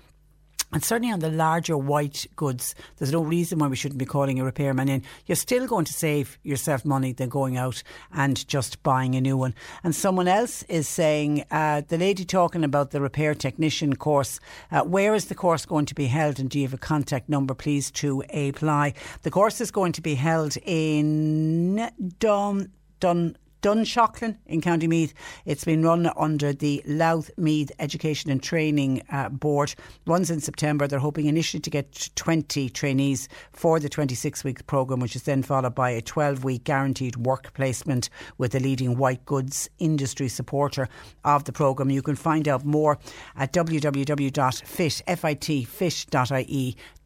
And certainly on the larger white goods, there's no reason why we shouldn't be calling a repairman in. You're still going to save yourself money than going out and just buying a new one. And someone else is saying, uh, the lady talking about the repair technician course, uh, where is the course going to be held? And do you have a contact number, please, to apply? The course is going to be held in Dun. Dun Dunshaughlin in County Meath. It's been run under the Louth Meath Education and Training uh, Board. Runs in September. They're hoping initially to get 20 trainees for the 26 week programme, which is then followed by a 12 week guaranteed work placement with a leading white goods industry supporter of the programme. You can find out more at www.fit.ie.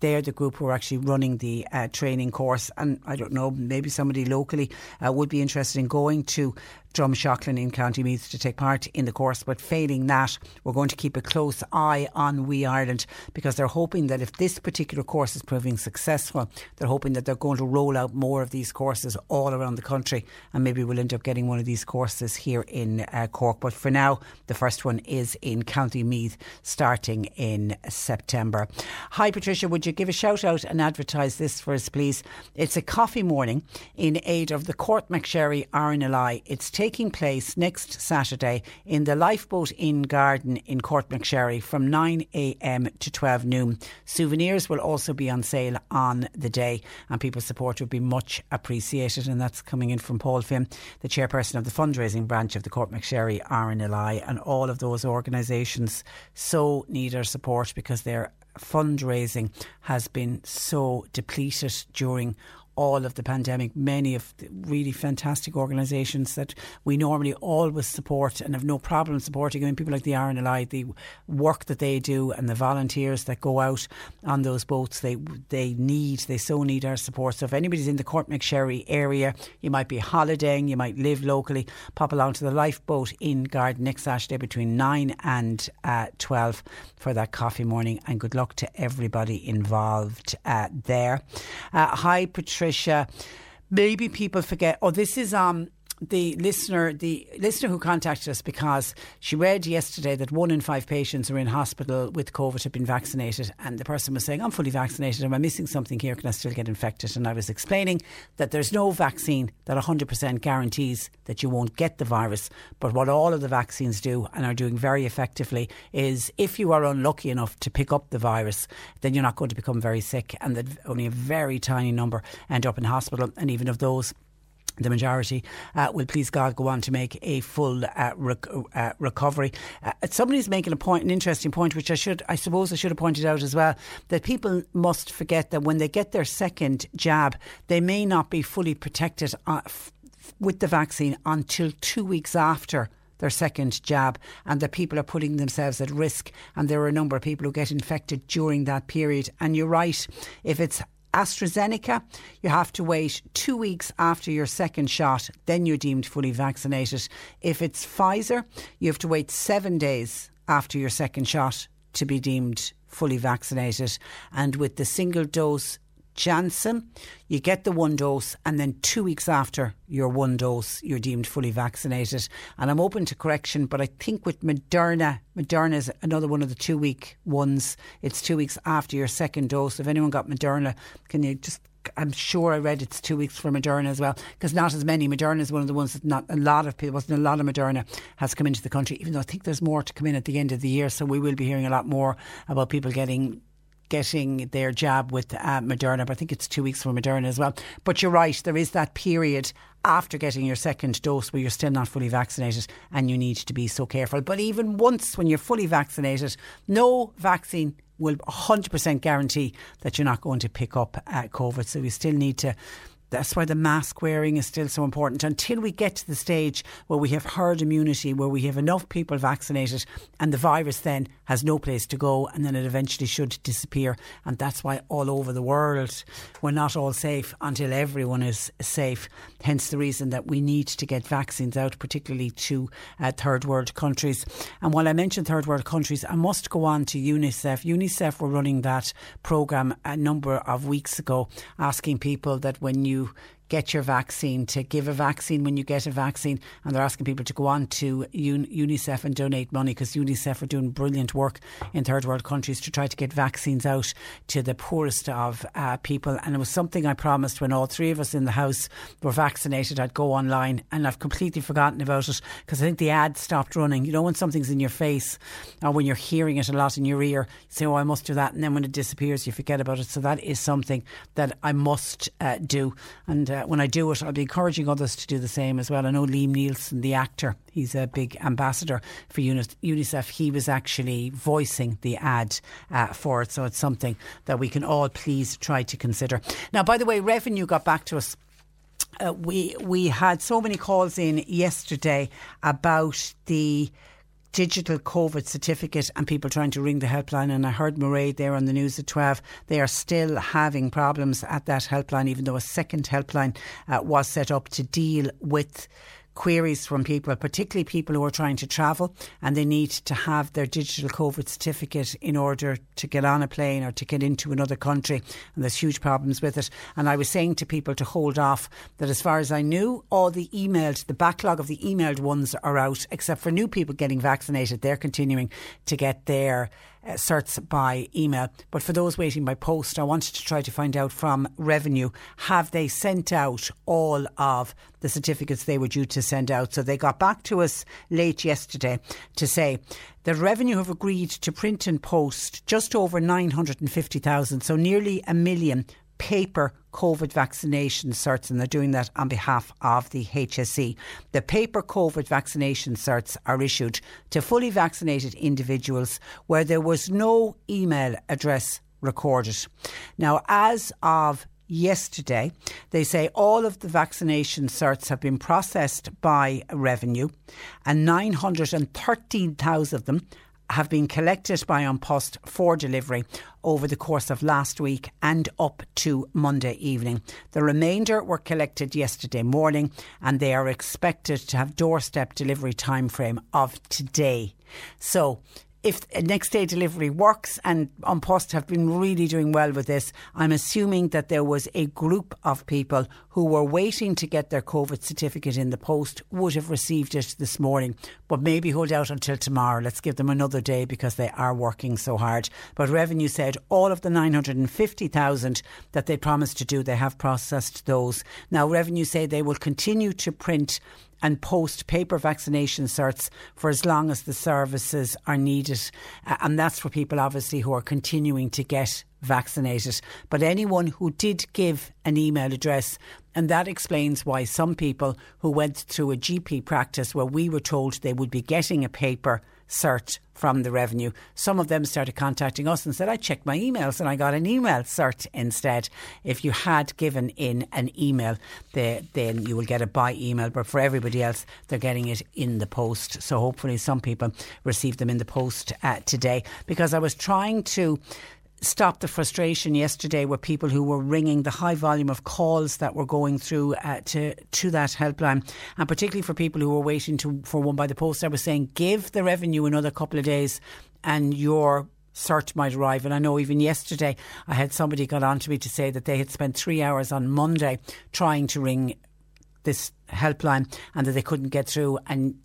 They're the group who are actually running the uh, training course. And I don't know, maybe somebody locally uh, would be interested in going to to Dunshaughlin in County Meath to take part in the course. But failing that, we're going to keep a close eye on WEEE Ireland because they're hoping that if this particular course is proving successful, they're hoping that they're going to roll out more of these courses all around the country and maybe we'll end up getting one of these courses here in uh, Cork. But for now, the first one is in County Meath starting in September. Hi, Patricia, would you give a shout out and advertise this for us, please? It's a coffee morning in aid of the Courtmacsherry RNLI. It's taking taking place next Saturday in the Lifeboat Inn Garden in Courtmacsherry from 9am to 12 noon. Souvenirs will also be on sale on the day, and people's support would be much appreciated. And that's coming in from Paul Finn, the chairperson of the fundraising branch of the Courtmacsherry RNLI, and all of those organisations so need our support because their fundraising has been so depleted during all of the pandemic. Many of the really fantastic organisations that we normally always support and have no problem supporting. I mean, people like the RNLI, the work that they do, and the volunteers that go out on those boats, they they need, they so need our support. So if anybody's in the Courtmacsherry area, you might be holidaying, you might live locally, pop along to the Lifeboat Inn Garden next Saturday between nine and uh, twelve for that coffee morning. And good luck to everybody involved uh, there. Uh, hi, Patricia. Patricia, maybe people forget. Oh, this is um the listener, the listener who contacted us because she read yesterday that one in five patients who are in hospital with COVID have been vaccinated, and the person was saying, "I'm fully vaccinated. Am I missing something here? Can I still get infected?" And I was explaining that there's no vaccine that 100% guarantees that you won't get the virus, but what all of the vaccines do and are doing very effectively is, if you are unlucky enough to pick up the virus, then you're not going to become very sick, and that only a very tiny number end up in hospital, and even of those the majority uh, will, please God, go on to make a full uh, rec- uh, recovery. Uh, somebody's making a point, an interesting point, which I should, I suppose, I should have pointed out as well, that people must forget that when they get their second jab, they may not be fully protected uh, f- with the vaccine until two weeks after their second jab and that people are putting themselves at risk and there are a number of people who get infected during that period and you're right if it's AstraZeneca, you have to wait two weeks after your second shot, then you're deemed fully vaccinated. If it's Pfizer, you have to wait seven days after your second shot to be deemed fully vaccinated. And with the single dose Janssen, you get the one dose, and then two weeks after your one dose, you're deemed fully vaccinated. And I'm open to correction, but I think with Moderna, Moderna is another one of the two week ones. It's two weeks after your second dose. If anyone got Moderna, can you just I'm sure I read it's two weeks for Moderna as well, because not as many. Moderna is one of the ones that not a lot of people, wasn't a lot of Moderna has come into the country, even though I think there's more to come in at the end of the year. So we will be hearing a lot more about people getting getting their jab with uh, Moderna, but I think it's two weeks for Moderna as well. But you're right, there is that period after getting your second dose where you're still not fully vaccinated and you need to be so careful. But even once when you're fully vaccinated, no vaccine will 100% guarantee that you're not going to pick up uh, COVID. So you still need to that's why the mask wearing is still so important. Until we get to the stage where we have herd immunity, where we have enough people vaccinated and the virus then has no place to go and then it eventually should disappear. And that's why all over the world we're not all safe until everyone is safe. Hence the reason that we need to get vaccines out, particularly to uh, third world countries. And while I mentioned third world countries, I must go on to UNICEF. UNICEF were running that programme a number of weeks ago, asking people that when you you get your vaccine, to give a vaccine when you get a vaccine. And they're asking people to go on to UNICEF and donate money because UNICEF are doing brilliant work in third world countries to try to get vaccines out to the poorest of uh, people. And it was something I promised when all three of us in the house were vaccinated, I'd go online. And I've completely forgotten about it because I think the ad stopped running. You know, when something's in your face or when you're hearing it a lot in your ear, you say, oh, I must do that. And then when it disappears, you forget about it. So that is something that I must uh, do. And uh, when I do it, I'll be encouraging others to do the same as well. I know Liam Neeson, the actor, he's a big ambassador for UNICEF. He was actually voicing the ad uh, for it, so it's something that we can all please try to consider. Now, by the way, revenue got back to us. Uh, we we had so many calls in yesterday about the digital COVID certificate and people trying to ring the helpline. And I heard Murray there on the news at 12. They are still having problems at that helpline, even though a second helpline uh, was set up to deal with queries from people, particularly people who are trying to travel and they need to have their digital COVID certificate in order to get on a plane or to get into another country. And there's huge problems with it. And I was saying to people to hold off that as far as I knew, all the emailed, the backlog of the emailed ones are out, except for new people getting vaccinated. They're continuing to get their uh, certs by email. But for those waiting by post, I wanted to try to find out from Revenue have they sent out all of the certificates they were due to send out? So they got back to us late yesterday to say that Revenue have agreed to print and post just over 950,000, so nearly a million paper COVID vaccination certs, and they're doing that on behalf of the HSE. The paper COVID vaccination certs are issued to fully vaccinated individuals where there was no email address recorded. Now, as of yesterday. They say all of the vaccination certs have been processed by revenue and 913,000 of them have been collected by An Post for delivery over the course of last week and up to Monday evening. The remainder were collected yesterday morning and they are expected to have doorstep delivery time frame of today. So if next day delivery works, and An Post have been really doing well with this, I'm assuming that there was a group of people who were waiting to get their COVID certificate in the post would have received it this morning, but maybe hold out until tomorrow. Let's give them another day because they are working so hard. But Revenue said all of the 950,000 that they promised to do, they have processed those. Now, Revenue say they will continue to print and post paper vaccination certs for as long as the services are needed. And that's for people, obviously, who are continuing to get vaccinated. But anyone who did give an email address, and that explains why some people who went through a GP practice where we were told they would be getting a paper cert from the revenue. Some of them started contacting us and said, I checked my emails and I got an email cert instead. If you had given in an email, the, then you will get it by email. But for everybody else, they're getting it in the post. So hopefully, some people receive them in the post uh, today. Because I was trying to stop the frustration yesterday with people who were ringing the high volume of calls that were going through uh, to to that helpline, and particularly for people who were waiting to, for one by the post. I was saying, give the revenue another couple of days, and your search might arrive. And I know even yesterday I had somebody got on to me to say that they had spent three hours on Monday trying to ring this helpline and that they couldn't get through. And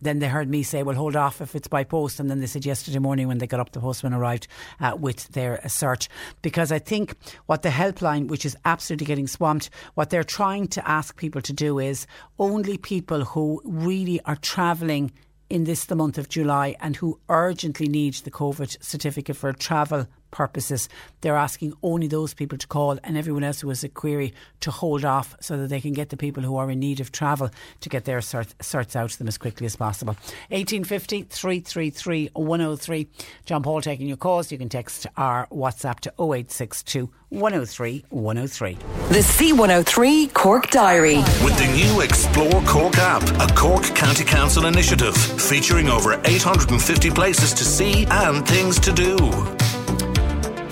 then they heard me say, well, hold off if it's by post. And then they said yesterday morning when they got up, the postman arrived uh, with their search. Because I think what the helpline, which is absolutely getting swamped, what they're trying to ask people to do is only people who really are travelling in this the month of July and who urgently need the COVID certificate for travel purposes. They're asking only those people to call and everyone else who has a query to hold off so that they can get the people who are in need of travel to get their cert, certs out to them as quickly as possible. 1850 333 103. John Paul taking your calls. You can text our WhatsApp to 0862 103 103. The C103 Cork Diary. With the new Explore Cork app, a Cork County Council initiative featuring over 850 places to see and things to do.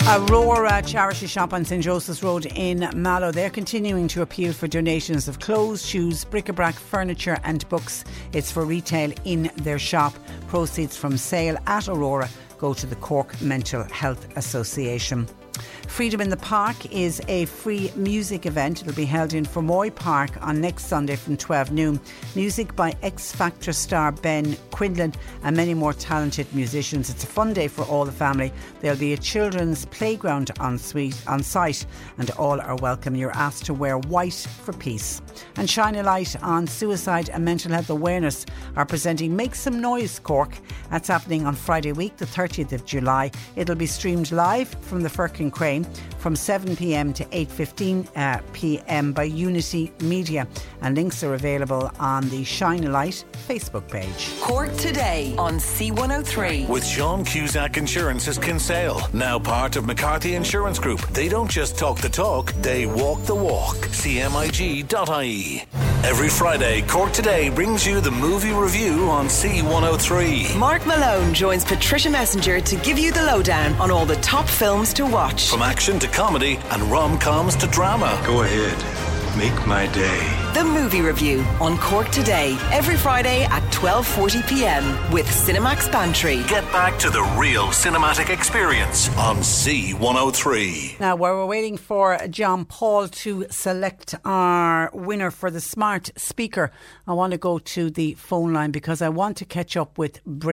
Aurora charity shop on St Joseph's Road in Mallow. They're continuing to appeal for donations of clothes, shoes, bric-a-brac, furniture and books. It's for retail in their shop. Proceeds from sale at Aurora go to the Cork Mental Health Association. Freedom in the Park is a free music event. It'll be held in Fermoy Park on next Sunday from 12 noon. Music by X Factor star Ben Quinlan and many more talented musicians. It's a fun day for all the family. There'll be a children's playground on, suite, on site and all are welcome. You're asked to wear white for peace. And Shine a Light on Suicide and Mental Health Awareness are presenting Make Some Noise Cork. That's happening on Friday week, the 30th of July. It'll be streamed live from the Firkin Crane from 7pm to 8.15 uh, pm by Unity Media. And links are available on the Shine a Light Facebook page. Cork today on C103. With Sean Cusack Insurance's Kinsale, now part of McCarthy Insurance Group. They don't just talk the talk, they walk the walk. CMIG.ie. Every Friday, Cork Today brings you the movie review on C103. Mark Malone joins Patricia Messenger to give you the lowdown on all the top films to watch. From action to comedy and rom coms to drama. Go ahead, make my day. The movie review on Cork today, every Friday at 12:40 p.m. with Cinemax Bantry. Get back to the real cinematic experience on C103. Now, while we're waiting for John Paul to select our winner for the smart speaker, I want to go to the phone line because I want to catch up with. Bri-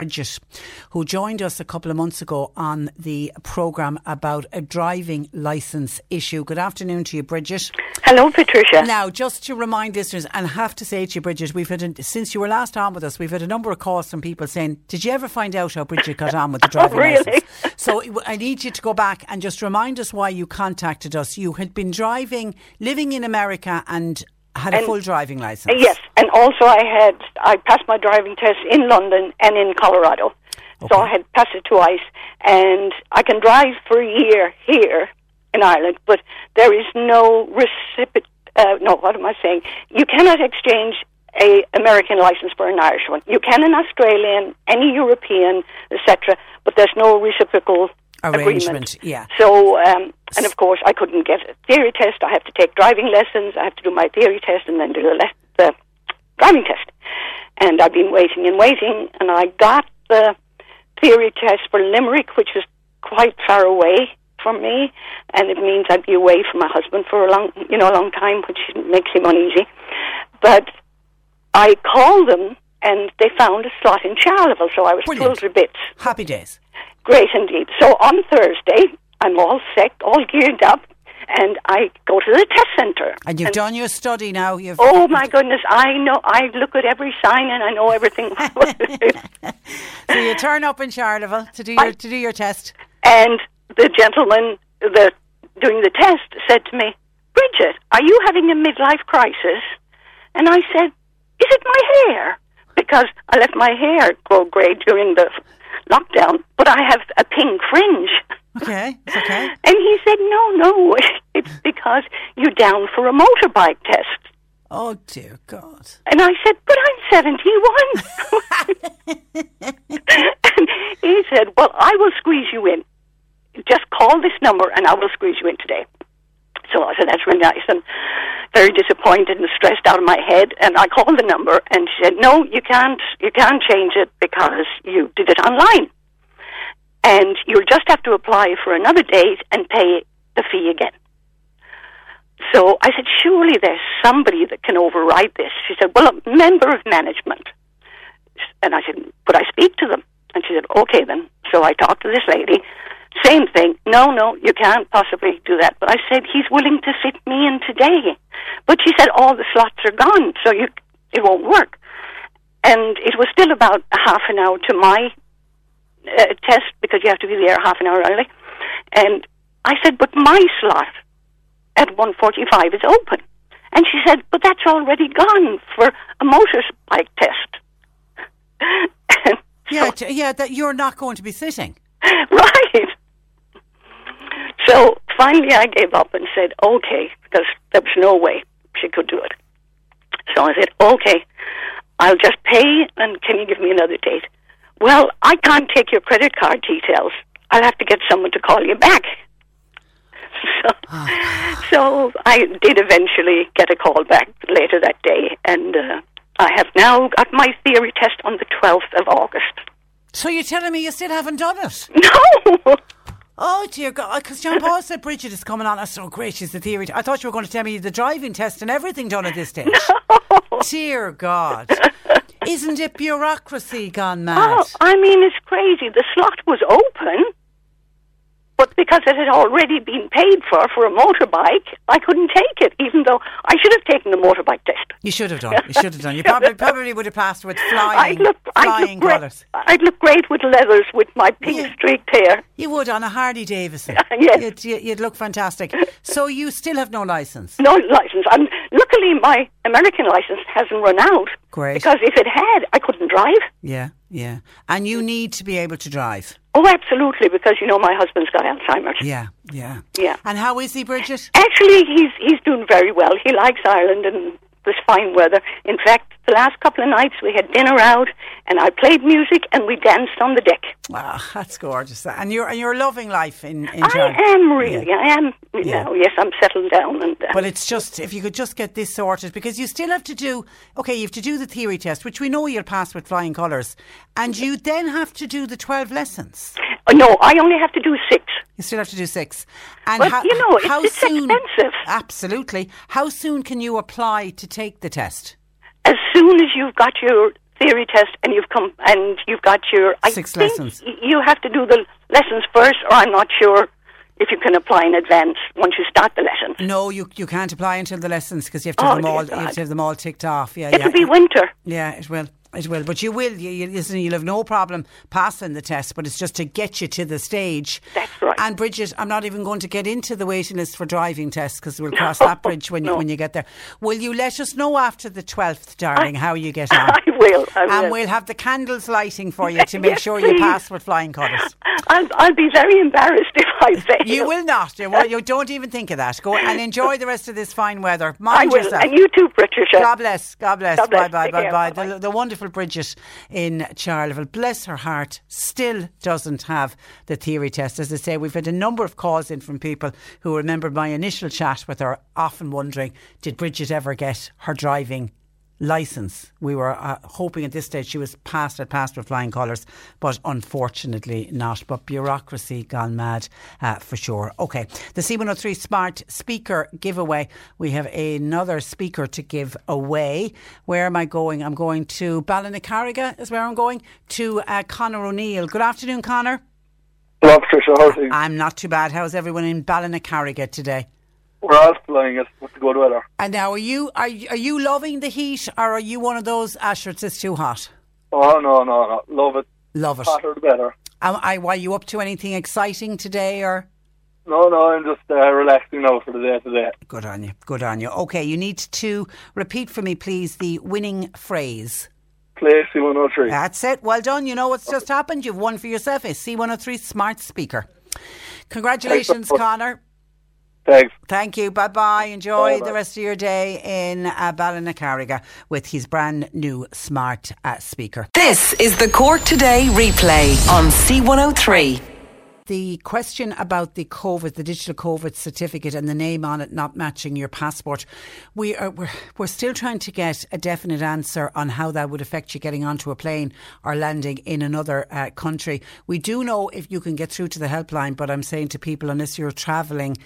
Bridget, who joined us a couple of months ago on the programme about a driving licence issue. Good afternoon to you, Bridget. Hello, Patricia. Now, just to remind listeners, and have to say to you, Bridget, we've had a, since you were last on with us, we've had a number of calls from people saying, "Did you ever find out how Bridget got on with the driving oh, really? licence?" So I need you to go back and just remind us why you contacted us. You had been driving, living in America, and had And- a full driving licence. Yes, and also I had I passed my driving test in London and in Colorado, so I had passed it twice, and I can drive for a year here in Ireland, but there is no recipient. Uh, no, what am I saying? You cannot exchange a American license for an Irish one. You can an Australian, any European, etc., but there's no reciprocal Arrangement, agreement. yeah. So, um, and of course, I couldn't get a theory test. I have to take driving lessons. I have to do my theory test and then do the, le- the driving test. And I've been waiting and waiting, and I got the theory test for Limerick, which was quite far away from me, and it means I'd be away from my husband for a long, you know, a long time, which makes him uneasy. But I called them, and they found a slot in Charleville, so I was thrilled to bits. Happy days. Great indeed. So on Thursday, I'm all set, all geared up, and I go to the test centre. And you've done your study now. You've Oh my goodness! I know. I look at every sign and I know everything. so you turn up in Charleville to do your to do your test. and the gentleman, the doing the test, said to me, "Bridget, are you having a midlife crisis?" And I said, "Is it my hair?" Because I let my hair grow grey during the lockdown, but I have a pink fringe. Okay, it's okay. And he said, "No, no, it's because you're down for a motorbike test." Oh dear God! And I said, "But I'm 71." and he said, "Well, I will squeeze you in. Just call this number, and I will squeeze you in today." So I said, "That's really nice." And very disappointed and stressed out of my head. And I called the number, and she said, "No, you can't. You can't change it because you did it online, and you'll just have to apply for another date and pay the fee again." So I said, surely there's somebody that can override this. She said, well, a member of management. And I said, could I speak to them? And she said, okay then. So I talked to this lady. Same thing. No, no, you can't possibly do that. But I said, he's willing to fit me in today. But she said, all the slots are gone, so you, it won't work. And it was still about half an hour to my uh, test because you have to be there half an hour early. And I said, but my slot at 1.45 is open. And she said, but that's already gone for a motorbike test. Yeah, yeah. That you're not going to be sitting. right. So finally I gave up and said, okay, because there was no way she could do it. So I said, okay, I'll just pay and can you give me another date? Well, I can't take your credit card details. I'll have to get someone to call you back. So, so I did eventually get a call back later that day, and uh, I have now got my theory test on the 12th of August. So you're telling me you still haven't done it? No. Oh dear God! Because John Paul said Bridget is coming on. That's so great. She's the theory. I thought you were going to tell me the driving test and everything done at this stage. No. Dear God! Isn't it bureaucracy gone oh, mad? Oh, I mean, it's crazy. The slot was open, but because it had already been paid for for a motorbike, I couldn't take it, even though I should have taken the motorbike test. You should have done. You should have done. You probably probably would have passed with flying, I'd look, I'd flying look great. colours. I'd look great with leathers with my pink streaked hair. You would on a Harley Davidson. Yes. You'd, you- you'd look fantastic. So you still have no license. No license. Luckily luckily, my American license hasn't run out. Great. Because if it had, I couldn't drive. Yeah, yeah. And you need to be able to drive. Oh, absolutely, because you know my husband's got Alzheimer's. Yeah, yeah. Yeah. And how is he, Bridget? Actually, he's he's doing very well. He likes Ireland and this fine weather. In fact, the last couple of nights we had dinner out, and I played music and we danced on the deck. Wow, that's gorgeous. And you're and you're loving life in in I John. am really. Yeah. I am. You Yeah. know, yes, I'm settled down and. Uh, But it's just if you could just get this sorted because you still have to do okay. You have to do the theory test, which we know you'll pass with flying colours, and you then have to do the twelve lessons. Oh, no, I only have to do six. You still have to do six. And But, how, you know, it's- how it's soon? expensive. Absolutely. How soon can you apply to take the test? As soon as you've got your theory test and you've come and you've got your I Six lessons. you have to do the lessons first, or I'm not sure if you can apply in advance once you start the lessons. No, you you can't apply until the lessons because you have to Oh, have them all. You have to have them all ticked off. Yeah, It'll yeah. be winter. Yeah, it will. It will, but you will. You, you, listen, you'll have no problem passing the test, but it's just to get you to the stage. That's right. And Bridget, I'm not even going to get into the waiting list for driving tests because we'll cross that bridge when you no. when you get there. Will you let us know after the 12th, darling, how you get on? I will. I will. And we'll have the candles lighting for you to make Yes, sure you pass with flying colours. I'll, I'll be very embarrassed if I fail. You will not. You, you don't even think of that. Go and enjoy the rest of this fine weather. I will. yourself. And you too, Patricia. God bless. God bless. God bless. Bye bye bye bye. The, the wonderful Bridget in Charleville, bless her heart, still doesn't have the theory test. As I say, we've had a number of calls in from people who remembered my initial chat with her, often wondering, did Bridget ever get her driving? License. We were uh, hoping at this stage she was passed, had passed with flying colours, but unfortunately not. But bureaucracy gone mad uh, for sure. Okay, the C103 Smart Speaker giveaway. We have another speaker to give away. Where am I going? I'm going to Ballinacarriga, is where I'm going, to uh, Connor O'Neill. Good afternoon, Connor. Patricia. How are things? I'm not too bad. How's everyone in Ballinacarriga today? We're all flying it with the good weather. And now, are you are you, are you loving the heat, or are you one of those Ashers? It's too hot. Oh, no, no, no. Love it. Love it. Hotter the better. Am I, were you up to anything exciting today, or? No, no, I'm just uh, relaxing now for the day today. Good on you. Good on you. Okay, you need to repeat for me, please, the winning phrase. Play C103. That's it. Well done. You know what's just happened. You've won for yourself a C103 smart speaker. Congratulations. Connor. Thanks. Thank you. Bye bye. Enjoy Bye-bye. the rest of your day in uh, Ballinacarriga with his brand new smart uh, speaker. This is the Cork Today replay on C103. The question about the COVID, the digital COVID certificate and the name on it not matching your passport, we are we're, we're still trying to get a definite answer on how that would affect you getting onto a plane or landing in another uh, country. We do know if you can get through to the helpline, but I'm saying to people, unless you're travelling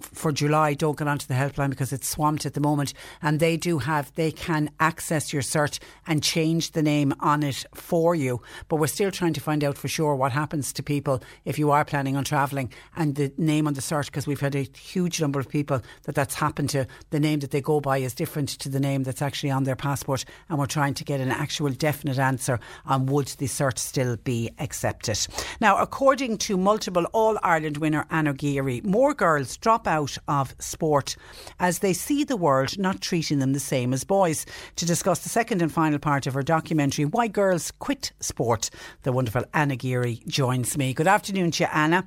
for July, don't get onto the helpline because it's swamped at the moment. And they do have, they can access your cert and change the name on it for you. But we're still trying to find out for sure what happens to people if you are planning on travelling and the name on the cert because we've had a huge number of people that that's happened to. The name that they go by is different to the name that's actually on their passport. And we're trying to get an actual definite answer on would the cert still be accepted. Now, according to multiple All Ireland winner Anna Geary, more girls drop out of sport as they see the world not treating them the same as boys. To discuss the second and final part of her documentary, Why Girls Quit Sport, the wonderful Anna Geary joins me. Good afternoon to you, Anna.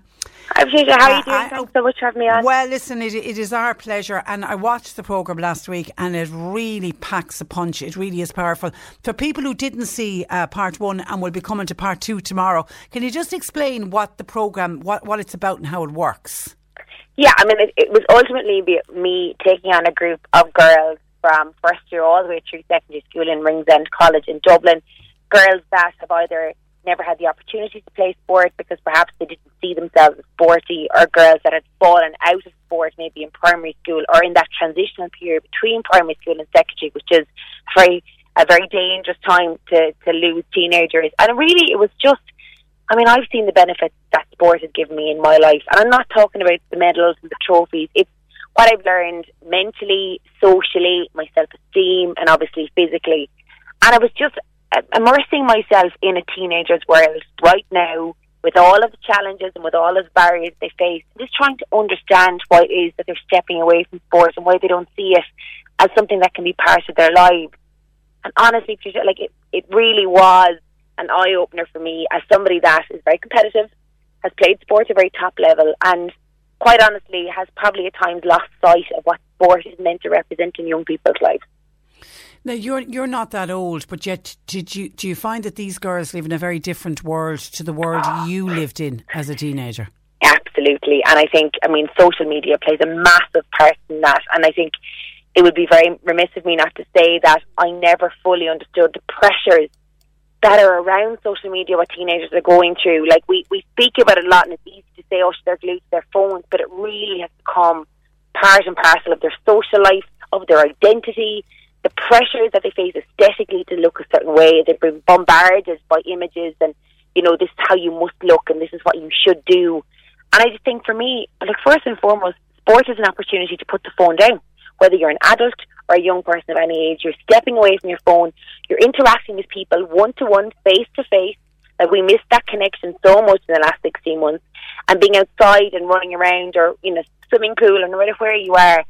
Hi, Patricia. How are you Uh, doing? I- Thanks so much for having me on. Well, listen, it, it is our pleasure. And I watched the programme last week and it really packs a punch. It really is powerful. For people who didn't see uh, part one and will be coming to part two tomorrow, can you just explain what the programme, what, what it's about and how it works? Yeah, I mean, it, it was ultimately me taking on a group of girls from first year all the way through secondary school in Ringsend College in Dublin. Girls that have either never had the opportunity to play sport because perhaps they didn't see themselves as sporty, or girls that had fallen out of sport maybe in primary school or in that transitional period between primary school and secondary, which is very a very dangerous time to, to lose teenagers. And really, it was just I mean, I've seen the benefits that sport has given me in my life, and I'm not talking about the medals and the trophies. It's what I've learned mentally, socially, my self esteem, and obviously physically. And I was just uh, immersing myself in a teenager's world right now with all of the challenges and with all of the barriers they face, just trying to understand why it is that they're stepping away from sport and why they don't see it as something that can be part of their lives. And honestly, like it, it really was an eye opener for me as somebody that is very competitive, has played sport at a very top level, and quite honestly has probably at times lost sight of what sport is meant to represent in young people's lives. Now you're you're not that old, but yet did you do you find that these girls live in a very different world to the world ah. you lived in as a teenager? Absolutely, and I think I mean social media plays a massive part in that, and I think it would be very remiss of me not to say that I never fully understood the pressures that are around social media, what teenagers are going through. Like we, we speak about it a lot and it's easy to say, oh, they're glued to their phones, but it really has become part and parcel of their social life, of their identity, the pressures that they face aesthetically to look a certain way. They've been bombarded by images and, you know, this is how you must look and this is what you should do. And I just think for me, like first and foremost, sport is an opportunity to put the phone down whether you're an adult or a young person of any age, you're stepping away from your phone, you're interacting with people one to one, face to face. Like we missed that connection so much in the last 16 months. And being outside and running around or in a swimming pool or no matter where you are,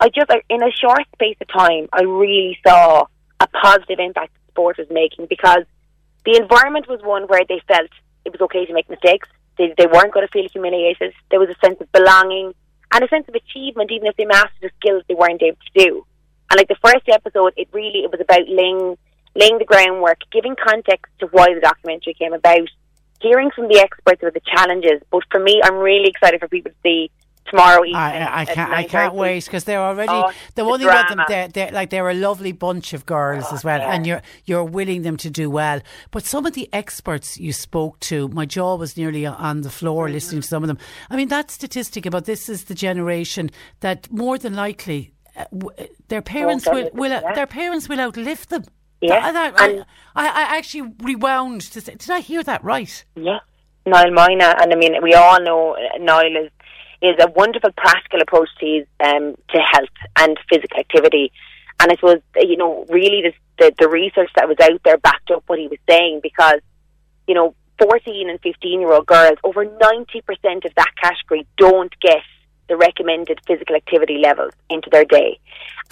I just, in a short space of time, I really saw a positive impact that sport was making because the environment was one where they felt it was okay to make mistakes. They, they weren't going to feel humiliated. There was a sense of belonging and a sense of achievement, even if they mastered the skills they weren't able to do. And like the first episode, it really it was about laying laying the groundwork, giving context to why the documentary came about, hearing from the experts about the challenges. But for me, I'm really excited for people to see tomorrow evening. I, I can't, I can't wait because they're already oh, the one thing about them. They're, they're like they're a lovely bunch of girls oh, as well, yeah. and you're you're willing them to do well. But some of the experts you spoke to, my jaw was nearly on the floor mm-hmm. listening to some of them. I mean, that statistic about this is the generation that more than likely their parents oh, will, will yeah. their parents will outlive them. Yeah, that, I, I, I, actually rewound to say, did I hear that right? Yeah, Niall Moyna, and I mean, we all know Niall is is a wonderful practical approach to his, um, to health and physical activity. And it was, you know really this, the the research that was out there backed up what he was saying because you know 14 and 15 year old girls over 90 percent of that category don't get the recommended physical activity levels into their day.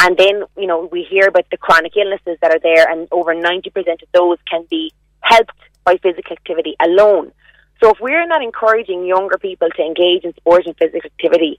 And then, you know, we hear about the chronic illnesses that are there, and over 90% of those can be helped by physical activity alone. So if we're not encouraging younger people to engage in sport and physical activity,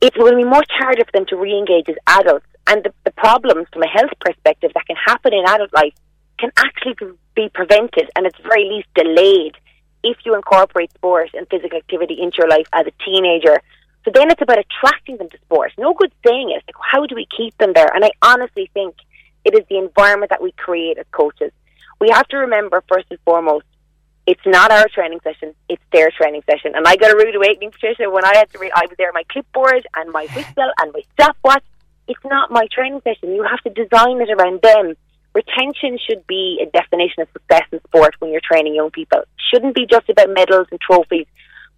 it will be much harder for them to re-engage as adults. And the, the problems from a health perspective that can happen in adult life can actually be prevented and it's very least delayed if you incorporate sport and physical activity into your life as a teenager. So then it's about attracting them to sport. No good saying it. Like, how do we keep them there? And I honestly think it is the environment that we create as coaches. We have to remember, first and foremost, it's not our training session, it's their training session. And I got a rude awakening, Patricia, when I had to read, I was there, my clipboard and my whistle and my stopwatch. It's not my training session. You have to design it around them. Retention should be a definition of success in sport when you're training young people. It shouldn't be just about medals and trophies.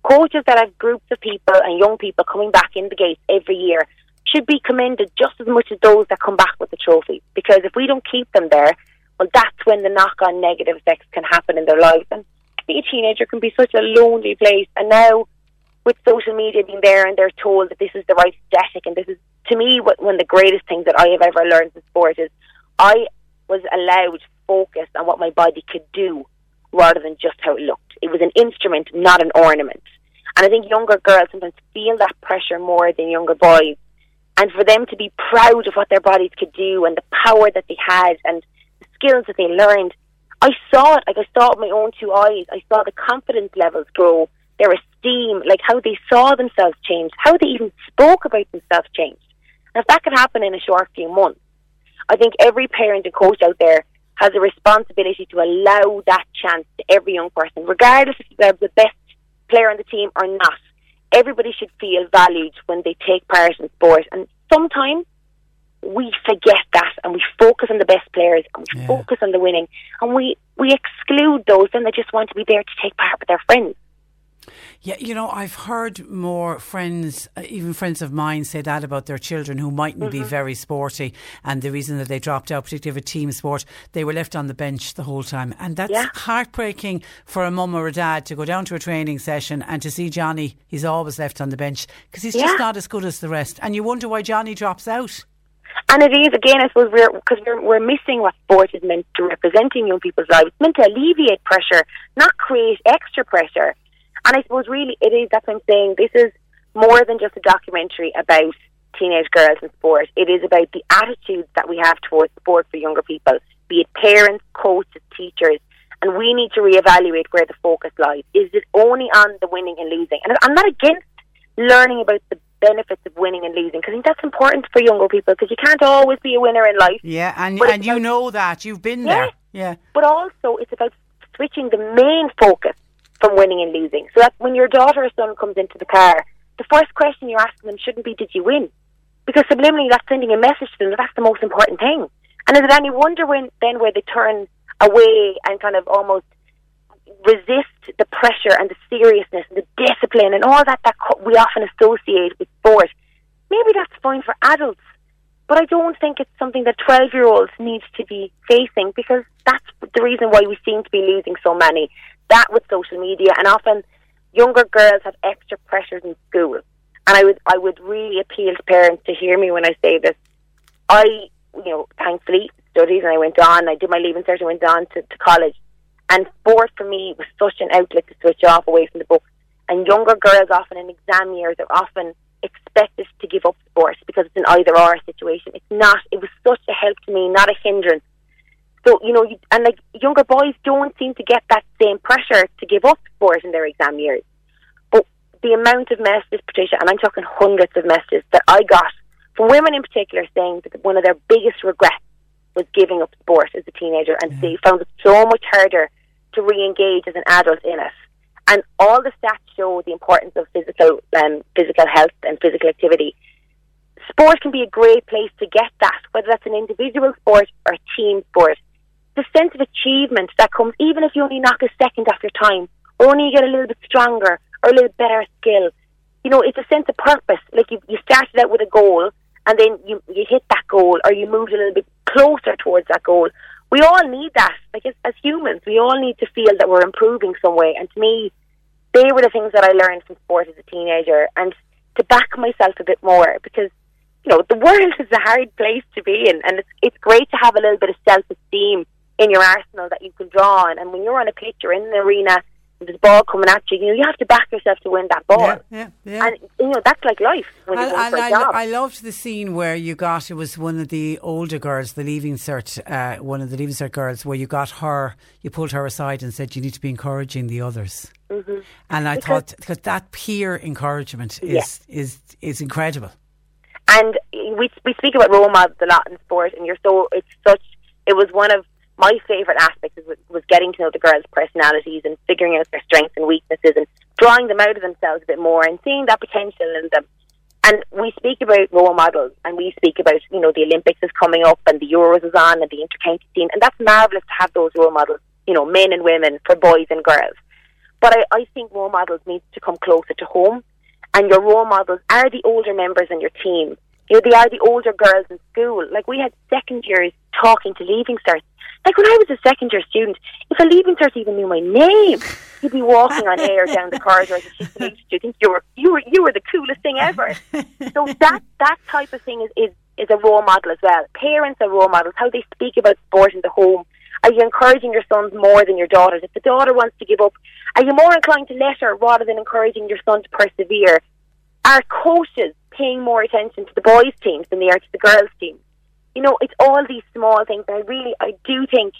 Coaches that have groups of people and young people coming back in the gates every year should be commended just as much as those that come back with the trophy. Because if we don't keep them there, well, that's when the knock on negative effects can happen in their lives. And being a teenager can be such a lonely place. And now, with social media being there and they're told that this is the right aesthetic, and this is, to me, one of the greatest things that I have ever learned in sport is I was allowed to focus on what my body could do rather than just how it looked. It was an instrument, not an ornament. And I think younger girls sometimes feel that pressure more than younger boys. And for them to be proud of what their bodies could do and the power that they had and the skills that they learned, I saw it, like I saw it with my own two eyes. I saw the confidence levels grow, their esteem, like how they saw themselves change, how they even spoke about themselves changed. And if that could happen in a short few months, I think every parent and coach out there has a responsibility to allow that chance to every young person, regardless if they're the best player on the team or not. Everybody should feel valued when they take part in sport. And sometimes we forget that and we focus on the best players and we yeah. focus on the winning and we, we exclude those and they just want to be there to take part with their friends. Yeah, you know, I've heard more friends, uh, even friends of mine, say that about their children who mightn't mm-hmm. be very sporty. And the reason that they dropped out, particularly of a team sport, they were left on the bench the whole time. And that's yeah. heartbreaking for a mum or a dad to go down to a training session and to see Johnny, he's always left on the bench because he's yeah. just not as good as the rest. And you wonder why Johnny drops out. And it is again, I suppose, we're because we're, we're missing what sport is meant to represent in young people's lives. It's meant to alleviate pressure, not create extra pressure. And I suppose really it is. That's what I'm saying. This is more than just a documentary about teenage girls in sport. It is about the attitudes that we have towards sport for younger people, be it parents, coaches, teachers. And we need to reevaluate where the focus lies. Is it only on the winning and losing? And I'm not against learning about the benefits of winning and losing because I think that's important for younger people because you can't always be a winner in life. Yeah, and and you know that you've been Yeah. there. Yeah. But also, it's about switching the main focus from winning and losing. So that when your daughter or son comes into the car, the first question you're asking them shouldn't be, "Did you win?" Because subliminally, that's sending a message to them that that's the most important thing. And is it any wonder when then where they turn away and kind of almost resist the pressure and the seriousness and the discipline and all that that we often associate with sport? Maybe that's fine for adults, but I don't think it's something that 12 year olds need to be facing because that's the reason why we seem to be losing so many. That with social media, and often younger girls have extra pressures in school. And I would, I would really appeal to parents to hear me when I say this. I, you know, thankfully studied and I went on. I did my leaving cert and went on to, to college. And sport for me was such an outlet to switch off away from the books. And younger girls, often in exam years, are often expected to give up sport because it's an either or situation. It's not. It was such a help to me, not a hindrance. So you know, you, and like younger boys don't seem to get that same pressure to give up sport in their exam years. But the amount of messages, Patricia, and I'm talking hundreds of messages that I got from women in particular saying that one of their biggest regrets was giving up sport as a teenager, and they found it so much harder to re-engage as an adult in it. And all the stats show the importance of physical um, physical health and physical activity. Sport can be a great place to get that, whether that's an individual sport or a team sport. The sense of achievement that comes, even if you only knock a second off your time, or only you get a little bit stronger or a little better skill. You know, it's a sense of purpose. Like you, you started out with a goal, and then you you hit that goal, or you moved a little bit closer towards that goal. We all need that. Like as, as humans, we all need to feel that we're improving some way. And to me, they were the things that I learned from sport as a teenager, and to back myself a bit more because you know the world is a hard place to be in, and it's it's great to have a little bit of self esteem in your arsenal that you can draw on. And when you're on a pitch or in an arena, and there's a ball coming at you, you know you have to back yourself to win that ball. Yeah, yeah, yeah. And you know that's like life when And, going and for a I, job. I loved the scene where you got it was one of the older girls, the leaving cert, uh, one of the leaving cert girls, where you got her, you pulled her aside and said you need to be encouraging the others. Mhm. And I Because- thought because that peer encouragement is is is incredible. And we we speak about role models a lot in sport, and you're so it's such. It was one of my favourite aspects was, was getting to know the girls' personalities and figuring out their strengths and weaknesses and drawing them out of themselves a bit more and seeing that potential in them. And we speak about role models, and we speak about you know the Olympics is coming up, and the Euros is on, and the intercounty scene, and that's marvelous to have those role models, you know, men and women for boys and girls. But I, I think role models need to come closer to home, and your role models are the older members in your team. You know, they are the older girls in school. Like we had second years talking to leaving certs. Like when I was a second year student, if a leaving cert even knew my name, you'd be walking on air down the corridor as she saluted you. Think you were you were you were the coolest thing ever. so that that type of thing is, is is a role model as well. Parents are role models. How they speak about sport in the home. Are you encouraging your sons more than your daughters? If the daughter wants to give up, are you more inclined to let her rather than encouraging your son to persevere? Are coaches paying more attention to the boys' teams than they are to the girls' teams? You know, it's all these small things. I really, I do think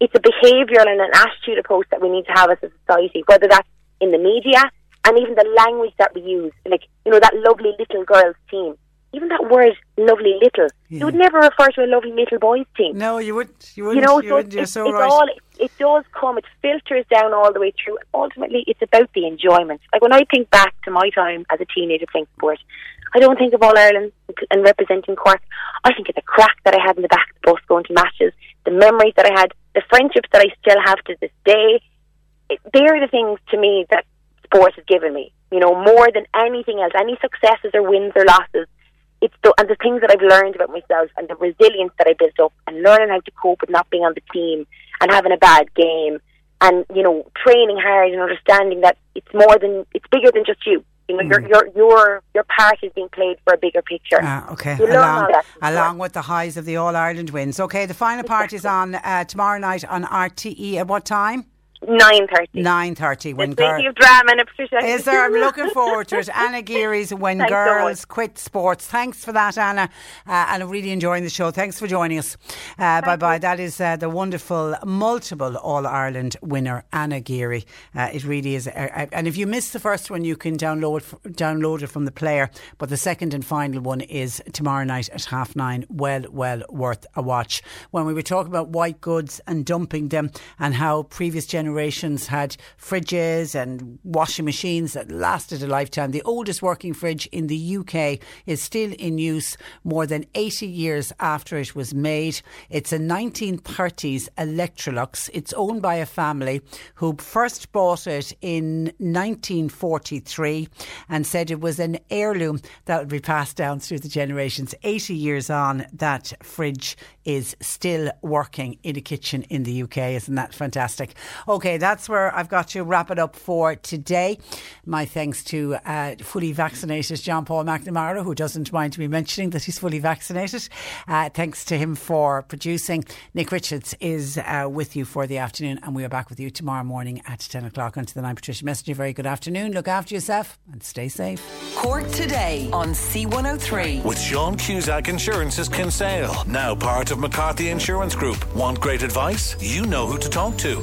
it's a behavioural and an attitude approach that we need to have as a society, whether that's in the media and even the language that we use. Like, you know, that lovely little girls' team. Even that word, lovely little, you would never refer to a lovely little boys' team. No, you wouldn't. You You wouldn't. know, you so wouldn't. it's, so it's right. all it does come. It filters down all the way through. And ultimately, it's about the enjoyment. Like when I think back to my time as a teenager playing sport, I don't think of All Ireland and representing Cork. I think of the crack that I had in the back of the bus going to matches, the memories that I had, the friendships that I still have to this day. It, they're the things to me that sport has given me. You know, more than anything else, any successes or wins or losses. It's the, and the things that I've learned about myself and the resilience that I built up and learning how to cope with not being on the team and having a bad game and you know training hard and understanding that it's more than it's bigger than just you. You know, your your your your part is being played for a bigger picture. Ah, okay. You Along, along with the highs of the All Ireland wins. Okay, the final part is on uh, tomorrow night on RTÉ. At what time? Nine thirty. Nine thirty. When girls. of drama in it, Patricia. Is there? I'm looking forward to it. Anna Geary's When Thanks so Girls Quit Sports. Thanks for that, Anna. Uh, and I'm really enjoying the show. Thanks for joining us. Uh, bye bye. That is uh, the wonderful multiple All Ireland winner, Anna Geary. Uh, it really is. Uh, uh, and if you missed the first one, you can download download it from the player. But the second and final one is tomorrow night at half nine. Well, well worth a watch. When we were talking about white goods and dumping them and how previous generations had fridges and washing machines that lasted a lifetime. The oldest working fridge in the UK is still in use more than 80 years after it was made. It's a 1930s Electrolux. It's owned by a family who first bought it in 1943 and said it was an heirloom that would be passed down through the generations. 80 years on, that fridge is still working in a kitchen in the UK. Isn't that fantastic? Okay, that's where I've got to wrap it up for today. My thanks to uh, fully vaccinated John Paul McNamara, who doesn't mind me mentioning that he's fully vaccinated. Uh, thanks to him for producing. Nick Richards is uh, with you for the afternoon, and we are back with you tomorrow morning at 10 o'clock. Until then, I'm Patricia Messenger. Very good afternoon. Look after yourself and stay safe. Cork today on C103. With Sean Cusack Insurance's Kinsale, now part of McCarthy Insurance Group. Want great advice? You know who to talk to.